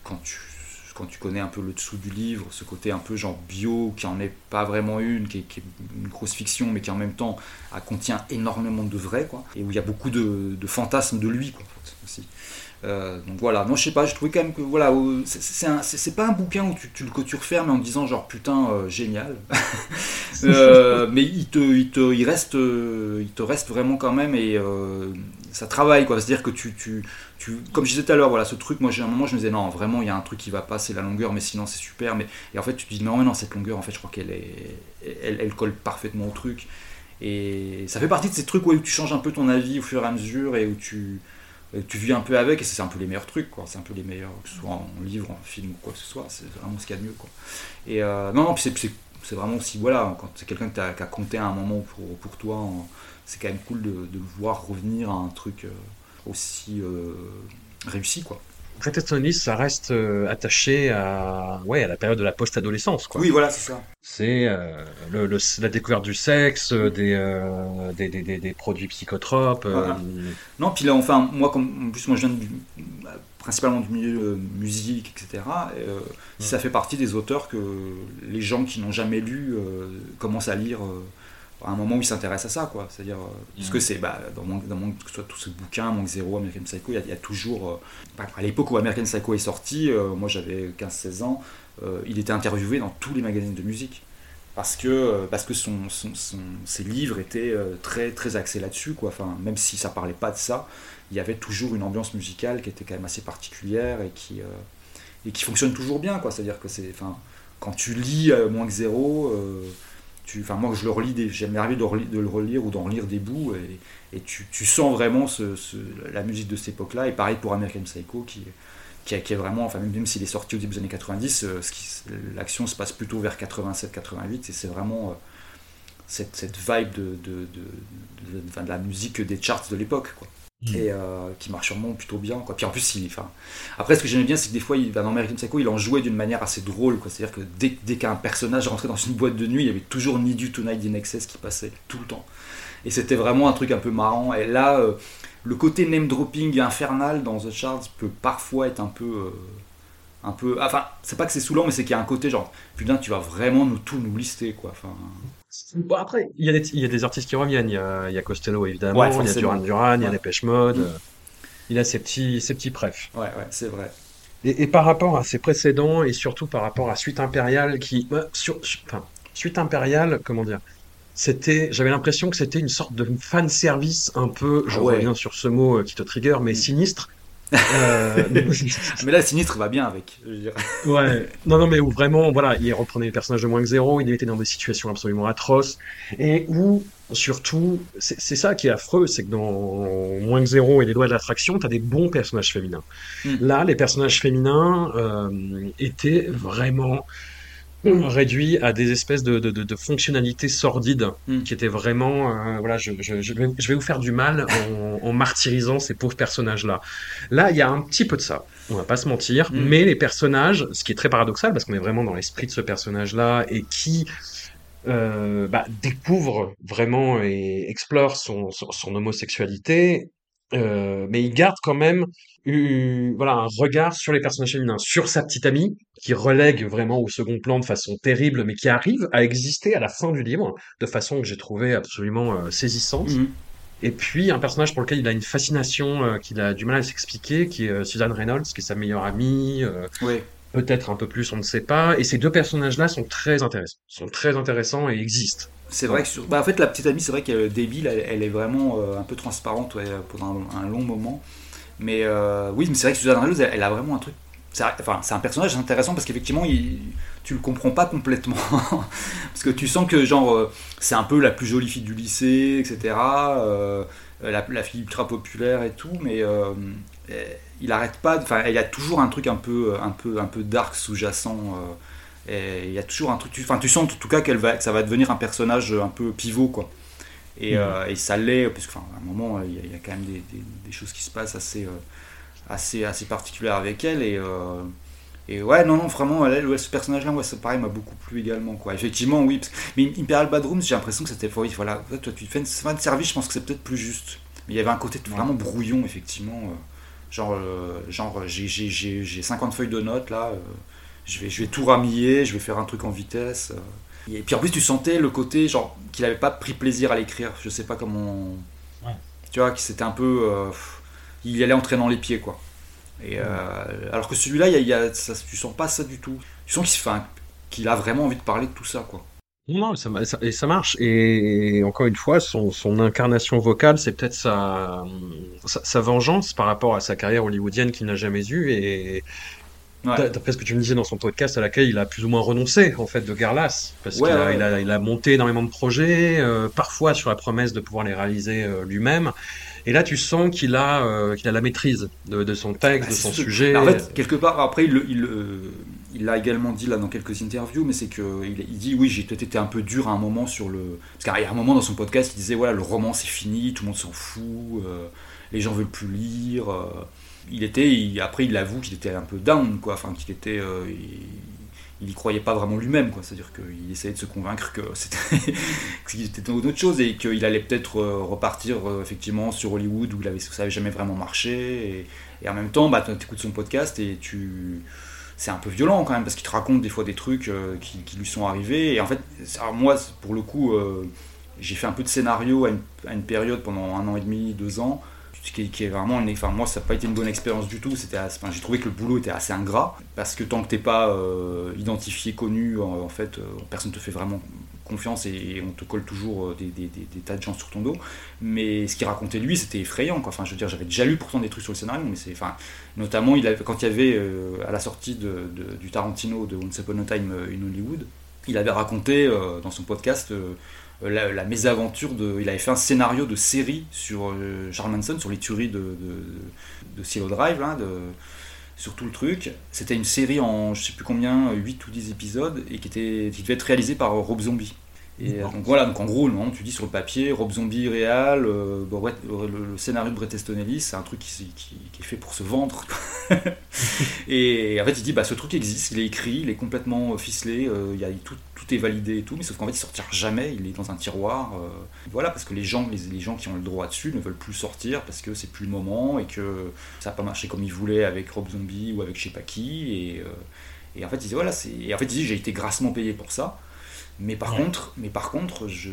quand tu connais un peu le dessous du livre, ce côté un peu genre bio, qui en est pas vraiment une, qui est, une grosse fiction, mais qui en même temps contient énormément de vrai, quoi, et où il y a beaucoup de, fantasmes de lui, quoi, aussi. Euh, donc voilà, non je sais pas, je trouvais quand même que voilà, c'est pas un bouquin où tu, tu, que tu refermes en disant genre putain euh, génial, *laughs* euh, mais il te, il te, il reste, il te reste vraiment quand même et ça travaille quoi, c'est à dire que tu, tu, comme je disais tout à l'heure, voilà ce truc, moi j'ai un moment je me disais non vraiment il y a un truc qui va pas, c'est la longueur, mais sinon c'est super, mais et en fait tu te dis non mais non cette longueur en fait je crois qu'elle est, elle, colle parfaitement au truc. Et ça fait partie de ces trucs où tu changes un peu ton avis au fur et à mesure et où tu tu vis un peu avec et c'est un peu les meilleurs trucs quoi. C'est un peu les meilleurs que ce soit en livre en film ou quoi que ce soit c'est vraiment ce qu'il y a de mieux quoi. Et euh, non non puis c'est vraiment aussi voilà quand c'est quelqu'un qui a, compté à un moment pour, pour toi c'est quand même cool de, de, voir revenir à un truc euh, aussi euh, réussi quoi ça reste euh, attaché à, ouais, à la période de la post-adolescence. Oui, voilà, c'est ça. C'est euh, le, la découverte du sexe, euh, des, des, des, des, produits psychotropes. Non, puis là, enfin, moi, comme, en plus, moi, je viens principalement du milieu musique, etc. Et, Ça fait partie des auteurs que les gens qui n'ont jamais lu commencent à lire à un moment où il s'intéresse à ça, quoi. C'est-à-dire, euh, ce que c'est, bah, dans, mon, dans que ce soit tous ces bouquins, Manque Zéro, American Psycho, il y, a, toujours. Euh, à l'époque où American Psycho est sorti, euh, moi j'avais 15-16 ans, il était interviewé dans tous les magazines de musique. Parce que, parce que son, son, ses livres étaient très, très axés là-dessus, quoi. Enfin, même si ça parlait pas de ça, il y avait toujours une ambiance musicale qui était quand même assez particulière et qui, et qui fonctionne toujours bien, quoi. C'est-à-dire que c'est. Enfin, quand tu lis Moins que Enfin moi je le relis, j'aime bien de, de, le relire ou d'en relire des bouts et, tu, sens vraiment la musique de cette époque-là. Et pareil pour American Psycho qui, est vraiment, enfin même, s'il est sorti au début des années 90, euh, l'action se passe plutôt vers 87-88 et c'est vraiment euh, cette, vibe de, la musique des charts de l'époque. Mm. et euh, qui marche sûrement plutôt bien puis en plus après ce que j'aimais bien c'est que des fois dans American Psycho il en jouait d'une manière assez drôle quoi. C'est à dire que dès, qu'un personnage rentrait dans une boîte de nuit il y avait toujours Need You Tonight in Excess qui passait tout le temps. Et c'était vraiment un truc un peu marrant. Et là euh, le côté name dropping infernal dans The Shards peut parfois être un peu euh, un peu enfin c'est pas que c'est saoulant mais c'est qu'il y a un côté genre putain tu vas vraiment nous tout nous lister quoi Bon, après, il y, a des, il y a des artistes qui reviennent. Il y a, il y a Costello, évidemment. il y a Duran Duran, il y a Dépêche Mode. Mm. Il a ses petits, ses petits prefs. Ouais, ouais, c'est vrai. Et, et, par rapport à ses précédents, et surtout par rapport à Suite Impériale, qui. Bah, sur, enfin, Suite Impériale, comment dire c'était, j'avais l'impression que c'était une sorte de fan service un peu, je reviens sur ce mot euh, qui te trigger, mais mm. sinistre, euh, mais là, Sinistre va bien avec. Je dire. Ouais. Non, non, mais où vraiment, voilà, il reprenait les personnages de moins que zéro, il était dans des situations absolument atroces, et où, surtout, c'est ça qui est affreux, c'est que dans moins que zéro et les doigts de l'attraction, t'as des bons personnages féminins. Hmm. Là, les personnages féminins euh, étaient vraiment réduit à des espèces de, de, de, fonctionnalités sordides hmm. qui étaient vraiment euh, voilà je, je, je, vais, je, vais, vous faire du mal en, *laughs* en martyrisant ces pauvres personnages là là il y a un petit peu de ça on va pas se mentir hmm. mais les personnages ce qui est très paradoxal parce qu'on est vraiment dans l'esprit de ce personnage là et qui euh, bah, découvre vraiment et explore son, son, son homosexualité euh, mais il garde quand même voilà, un regard sur les personnages féminins, sur sa petite amie, qui relègue vraiment au second plan de façon terrible, mais qui arrive à exister à la fin du livre, de façon que j'ai trouvé absolument euh, saisissante. Mhm. Et puis un personnage pour lequel il a une fascination euh, qu'il a du mal à s'expliquer, qui est euh, Suzanne Reynolds, qui est sa meilleure amie. Peut-être un peu plus, on ne sait pas. Et ces deux personnages-là sont très intéressants, sont très intéressants et existent. C'est vrai que sur... bah, en fait la petite amie, c'est vrai qu'elle est débile, elle, est vraiment un peu transparente pendant un, long moment. Mais euh, oui, mais c'est vrai que Suzanne Reynolds, elle, a vraiment un truc. C'est enfin, un personnage intéressant parce qu'effectivement, tu le comprends pas complètement. *laughs* parce que tu sens que, genre, euh, c'est un peu la plus jolie fille du lycée, etc. Euh, la, fille ultra populaire et tout, mais il arrête pas. Enfin, il y a toujours un truc un peu, un peu, un peu dark sous-jacent. il y a toujours un truc. Enfin, tu, sens en tout cas qu'elle va, que ça va devenir un personnage un peu pivot, quoi. Et, mm. euh, et ça l'est, parce qu'à un moment, il y, a, quand même des, des, choses qui se passent assez, euh, assez, assez particulières avec elle. Et, euh, et ouais, non, non, vraiment, elle, ce personnage-là, ouais, ça pareil, m'a beaucoup plu également. Quoi. Effectivement, oui. mais Imperial Badrooms, j'ai l'impression que c'était. Oui, voilà, toi, tu fais une fin de service, je pense que c'est peut-être plus juste. Mais il y avait un côté vraiment brouillon, effectivement. genre, genre j'ai 50 feuilles de notes là je vais, je vais tout ramiller, je vais faire un truc en vitesse. Et puis en plus, tu sentais le côté, genre, qu'il n'avait pas pris plaisir à l'écrire. Je sais pas comment. Tu vois, qu'il c'était un peu. il y allait en traînant les pieds, quoi. Et, alors que celui-là, il y a, ça, tu sens pas ça du tout. Tu sens qu'il qu'il a vraiment envie de parler de tout ça, quoi. Non, ça, ça, et ça marche. Et, encore une fois, son, son incarnation vocale, c'est peut-être sa, sa, vengeance par rapport à sa carrière hollywoodienne qu'il n'a jamais eue. Et d'après ce que tu me disais dans son podcast, à laquelle il a plus ou moins renoncé en fait de Garlas, parce qu'il a, il a, il a, monté énormément de projets, euh, parfois sur la promesse de pouvoir les réaliser euh, lui-même. Et là, tu sens qu'il a, euh, qu'il a la maîtrise de, de son texte, bah, de son sujet. En fait, quelque part, après, il, il, il l'a également dit là dans quelques interviews, mais c'est qu'il il dit oui, j'ai peut-être été un peu dur à un moment sur le. Parce qu'il y a un moment dans son podcast, il disait voilà, le roman c'est fini, tout le monde s'en fout, les gens veulent plus lire. Euh. il était, après il avoue qu'il était un peu down, quoi, enfin qu'il était. Euh, il, y croyait pas vraiment lui-même, quoi. C'est-à-dire qu'il essayait de se convaincre que c'était *laughs* qu'il était dans autre chose et qu'il allait peut-être repartir effectivement sur Hollywood où avait, ça n'avait jamais vraiment marché. Et, en même temps, bah, tu écoutes son podcast et tu c'est un peu violent quand même parce qu'il te raconte des fois des trucs euh, qui, lui sont arrivés. Et en fait, moi, pour le coup, euh, j'ai fait un peu de scénario à une, période pendant un an et demi, deux ans, qui, est vraiment, enfin moi, ça n'a pas été une bonne expérience du tout. C'était, j'ai trouvé que le boulot était assez ingrat parce que tant que t'es pas euh, identifié, connu, en, fait, personne te fait vraiment confiance et, on te colle toujours des, des, tas de gens sur ton dos. Mais ce qu'il racontait lui, c'était effrayant. Enfin, je veux dire, j'avais déjà lu pourtant des trucs sur le scénario, mais c'est, enfin, notamment quand il y avait euh, à la sortie du Tarantino de Once Upon a Time in Hollywood, il avait raconté euh, dans son podcast euh, la, mésaventure de. Il avait fait un scénario de série sur Charles Manson, sur les tueries de, de, Drive, là, de, sur tout le truc. C'était une série en je sais plus combien, 8 ou 10 épisodes, et qui, était, qui devait être réalisée par Rob Zombie. Et donc voilà, donc en gros, non, tu dis sur le papier, Rob Zombie réal, euh, le, scénario de Bret Easton Ellis, c'est un truc qui, qui, est fait pour se vendre. *laughs* et en fait, il dit, bah ce truc existe, il est écrit, il est complètement ficelé, euh, il y a, tout, tout, est validé et tout, mais sauf qu'en fait, il sortira jamais, il est dans un tiroir. Euh, voilà, parce que les gens, les, les, gens qui ont le droit dessus ne veulent plus sortir parce que c'est plus le moment et que ça n'a pas marché comme ils voulaient avec Rob Zombie ou avec je sais pas qui. Et, et en fait, il dit, voilà. Et en fait, il dit, j'ai été grassement payé pour ça. Mais par contre, mais par contre, je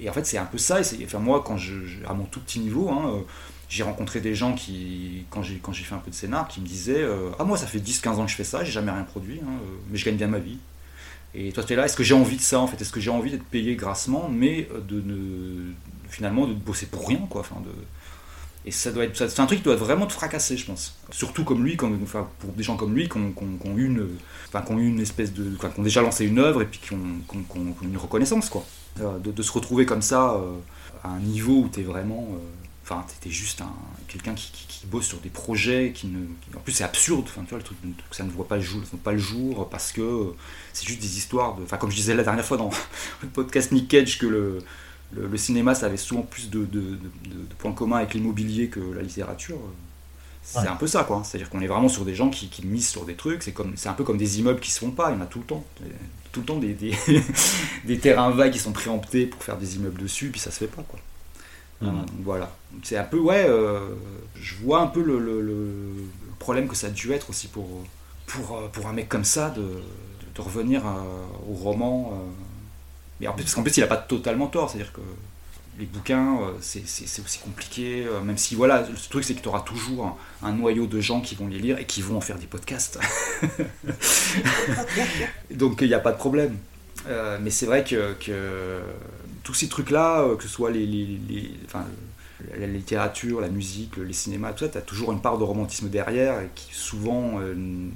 et en fait c'est un peu ça. Et enfin moi quand je, à mon tout petit niveau, hein, euh, j'ai rencontré des gens qui quand j'ai quand j'ai fait un peu de scénar qui me disaient euh, ah moi ça fait 10-15 ans que je fais ça, j'ai jamais rien produit, hein, euh, mais je gagne bien ma vie. Et toi tu es là, est-ce que j'ai envie de ça en fait? Est-ce que j'ai envie d'être payé grassement, mais de ne finalement de bosser pour rien quoi, enfin de et ça doit être, c'est un truc qui doit vraiment te fracasser, je pense. Surtout comme lui, quand, pour des gens comme lui qui ont, une, enfin, ont une espèce de, qui déjà lancé une œuvre et puis qui ont, une reconnaissance, quoi. Euh, de, se retrouver comme ça euh, à un niveau où tu es vraiment, euh, enfin, tu es juste un, quelqu'un qui, bosse sur des projets qui en plus c'est absurde, enfin, tu vois, le truc, ça ne voit pas le jour, pas le jour parce que c'est juste des histoires enfin, comme je disais la dernière fois dans *laughs* le podcast Nick Cage que le le, cinéma, ça avait souvent plus de, points communs avec l'immobilier que la littérature. C'est un peu ça, quoi. C'est-à-dire qu'on est vraiment sur des gens qui, misent sur des trucs. C'est comme, c'est un peu comme des immeubles qui se font pas. Il y en a tout le temps. Tout le temps des, des, *laughs* terrains vagues qui sont préemptés pour faire des immeubles dessus, puis ça se fait pas, quoi. voilà. C'est un peu, ouais. Euh, je vois un peu le, problème que ça a dû être aussi pour, pour, pour un mec comme ça de, de revenir au roman. Euh, mais en plus, parce qu'en plus, il n'a pas totalement tort, c'est-à-dire que les bouquins, euh, c'est aussi compliqué, euh, même si, voilà, le truc, c'est que tu auras toujours un, noyau de gens qui vont les lire et qui vont en faire des podcasts. *laughs* Donc, il n'y a pas de problème. Euh, mais c'est vrai que, que, tous ces trucs-là, que ce soit les, enfin, la littérature, la musique, les cinémas, tout ça, tu as toujours une part de romantisme derrière et qui souvent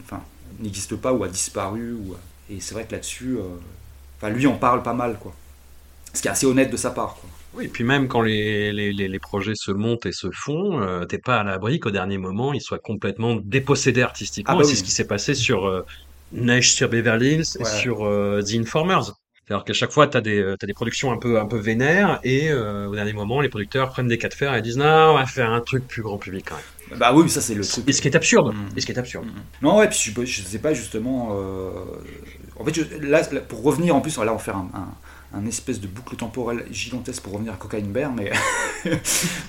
enfin, n'existe pas ou a disparu. Et c'est vrai que là-dessus, Enfin, lui en parle pas mal, quoi. Ce qui est assez honnête de sa part, quoi. Oui, et puis même quand les, les, les, projets se montent et se font, euh, t'es pas à l'abri qu'au dernier moment, ils soient complètement dépossédés artistiquement. Ah bah c'est ce qui s'est passé sur euh, Neige sur Beverly Hills et sur euh, The Informers. C'est-à-dire qu'à chaque fois, tu as des, as des productions un peu, un peu vénères et au dernier moment, les producteurs prennent des cas de fer et disent non, on va faire un truc plus grand public quand même. Bah oui, ça c'est le truc. Et ce qui est absurde. Et ce qui est absurde. Non, ouais, puis je, je sais pas justement. euh, En fait, pour revenir en plus, là, on va faire un, espèce de boucle temporelle gigantesque pour revenir à Cocaine Bear, mais *laughs*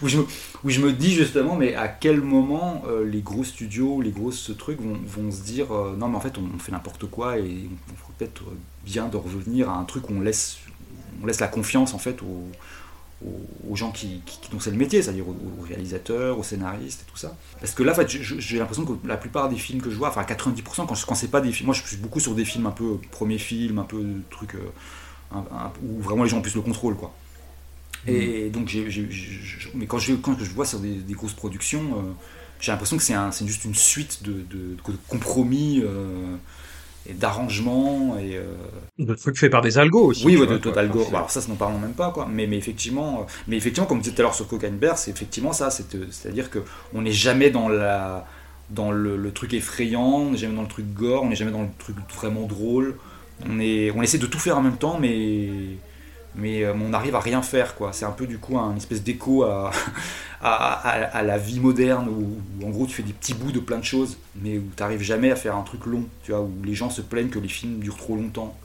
où, je me, dis justement, mais à quel moment euh, les gros studios, les grosses trucs vont, vont se dire, euh, non, mais en fait, on, fait n'importe quoi et on, on peut-être bien de revenir à un truc où on laisse, on laisse la confiance en fait aux, aux- aux gens qui, qui- dont c'est le métier, c'est-à-dire aux, aux réalisateurs, aux scénaristes et tout ça. Parce que là, en fait, j'ai l'impression que la plupart des films que je vois, enfin 90%, quand, quand c'est pas des films, moi je suis beaucoup sur des films un peu premier film, un peu truc euh, un- un- où vraiment les gens ont plus le contrôle, quoi. Et donc, j'ai- j'ai- je- mais quand je, quand je vois sur des, des grosses productions, euh, j'ai l'impression que c'est, un- juste une suite de, de- de compromis euh, et d'arrangements et euh, De trucs faits par des algos aussi. oui, tu ouais, vois, de Gore. Enfin, Bah, alors ça, n'en parlons même pas, quoi. Mais, mais effectivement, euh, mais effectivement, comme tu disais tout à l'heure sur Cocaine Bear, c'est effectivement ça. c'est, euh, C'est-à-dire que on n'est jamais dans la dans le, le truc effrayant, on n'est jamais dans le truc gore, on n'est jamais dans le truc vraiment drôle. On est, on essaie de tout faire en même temps, mais mais euh, on arrive à rien faire, quoi. C'est un peu du coup un espèce d'écho à, *laughs* à, la vie moderne où, en gros tu fais des petits bouts de plein de choses, mais où tu n'arrives jamais à faire un truc long, tu vois, où les gens se plaignent que les films durent trop longtemps.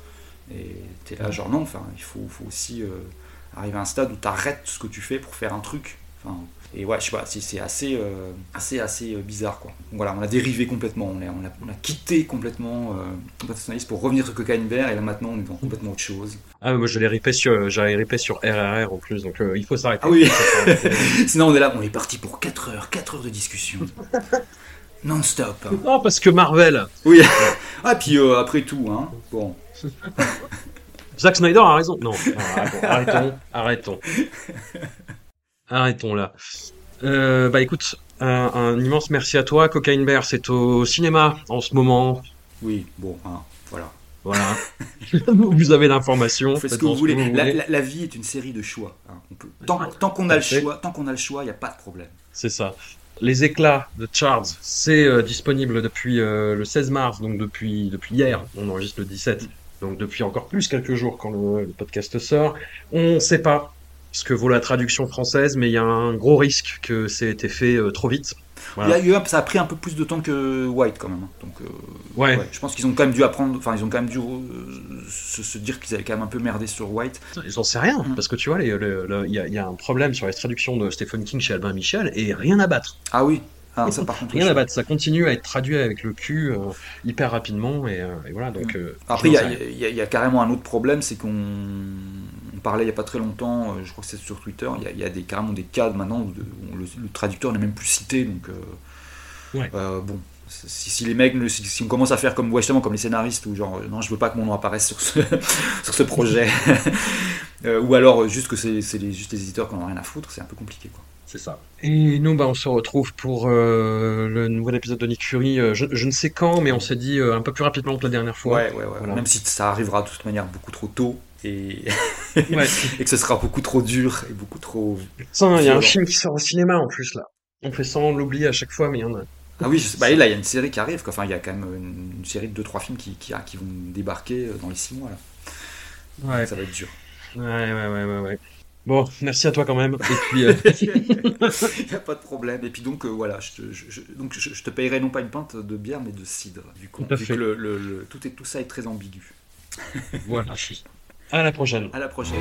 Et t'es là, genre non, enfin, il faut, faut aussi euh, arriver à un stade où tu arrêtes ce que tu fais pour faire un truc. Et ouais, je sais pas, c'est c'est assez, euh, assez, assez euh, bizarre quoi. Donc voilà, on a dérivé complètement, on a, on a, on a quitté complètement euh, Compationnaliste pour revenir sur Cocaine et là maintenant on est dans complètement autre chose. Ah, mais moi, je l'ai ripé sur, j'avais ripé sur RRR en plus, donc euh, il faut s'arrêter. Ah oui *laughs* *laughs* Sinon on est là, on est parti pour 4 heures, 4 heures de discussion. *laughs* Non-stop. hein. Non, parce que Marvel, Oui. Ah, puis euh, après tout, hein. Bon. Zack Snyder a raison. Non, non, arrêtons, arrêtons. Arrêtons là. Euh, bah écoute, un, un immense merci à toi. Cocaine Bear, c'est au cinéma en ce moment. Oui, bon, hein, voilà. Voilà. *laughs* vous avez l'information. Faites ce que vous voulez. vous La, voulez. la- la vie est une série de choix. hein. On peut- tant tant qu'on a le choix, tant qu'on a le choix, il n'y a pas de problème. C'est ça. Les éclats de Charles, c'est euh, disponible depuis euh, le 16 mars, donc depuis, depuis hier. On enregistre le 17, donc depuis encore plus quelques jours quand le, le podcast sort. On ne sait pas ce que vaut la traduction française, mais il y a un gros risque que ça ait été fait euh, trop vite. Voilà. Un- ça a pris un peu plus de temps que White quand même. hein. Donc, euh, Ouais. ouais, je pense qu'ils ont quand même dû apprendre, enfin, ils ont quand même dû euh, se, se dire qu'ils avaient quand même un peu merdé sur White. J'en sais rien, Mm. parce que tu vois, il y, a- il y a un problème sur les traductions de Stephen King chez Albin Michel, et rien à battre. Ah oui, ah, ça par *laughs* contre. Rien je- à battre, ça continue à être traduit avec le cul euh, hyper rapidement, et, et voilà, donc... euh, Après, il y, a- y y carrément un autre problème, c'est qu'on on parlait il n'y a pas très longtemps, euh, je crois que c'est sur Twitter, il y a, il y a des, carrément des cas maintenant où, de- où le, le traducteur n'est même plus cité, donc euh, Ouais. euh, bon. Si, si les mecs, si, si on commence à faire comme ouais, justement comme les scénaristes, ou genre non, je veux pas que mon nom apparaisse sur ce, *laughs* sur ce projet, *laughs* Euh, ou alors juste que c'est c'est les, juste les éditeurs qui en ont rien à foutre, c'est un peu compliqué quoi. C'est ça. Et nous, bah, on se retrouve pour euh, le nouvel épisode de Nick Fury. je, je ne sais quand, mais on s'est dit euh, un peu plus rapidement que la dernière fois. Ouais, ouais, ouais. Voilà. Même si ça arrivera de toute manière beaucoup trop tôt et, *laughs* Ouais. et que ce sera beaucoup trop dur et beaucoup trop. Il y a un film qui sort au cinéma en plus là. On fait de l'oublier à chaque fois, mais il y en a. Ah oui, je sais- bah, et là il y a une série qui arrive, quoi. enfin il y a quand même une, une série de 2-3 films qui, qui, qui vont débarquer euh, dans les 6 mois là. Ouais, Ça va être dur. ouais, ouais, ouais, ouais. ouais. Bon, merci à toi quand même. Et puis, euh, *laughs* *laughs* Il n'y a pas de problème. Et puis donc euh, voilà, je te, je, je- donc je, je te payerai non pas une pinte de bière mais de cidre. Du coup, Tout vu que le, le- le- tout, est, tout ça est très ambigu. voilà. À la prochaine. La prochaine.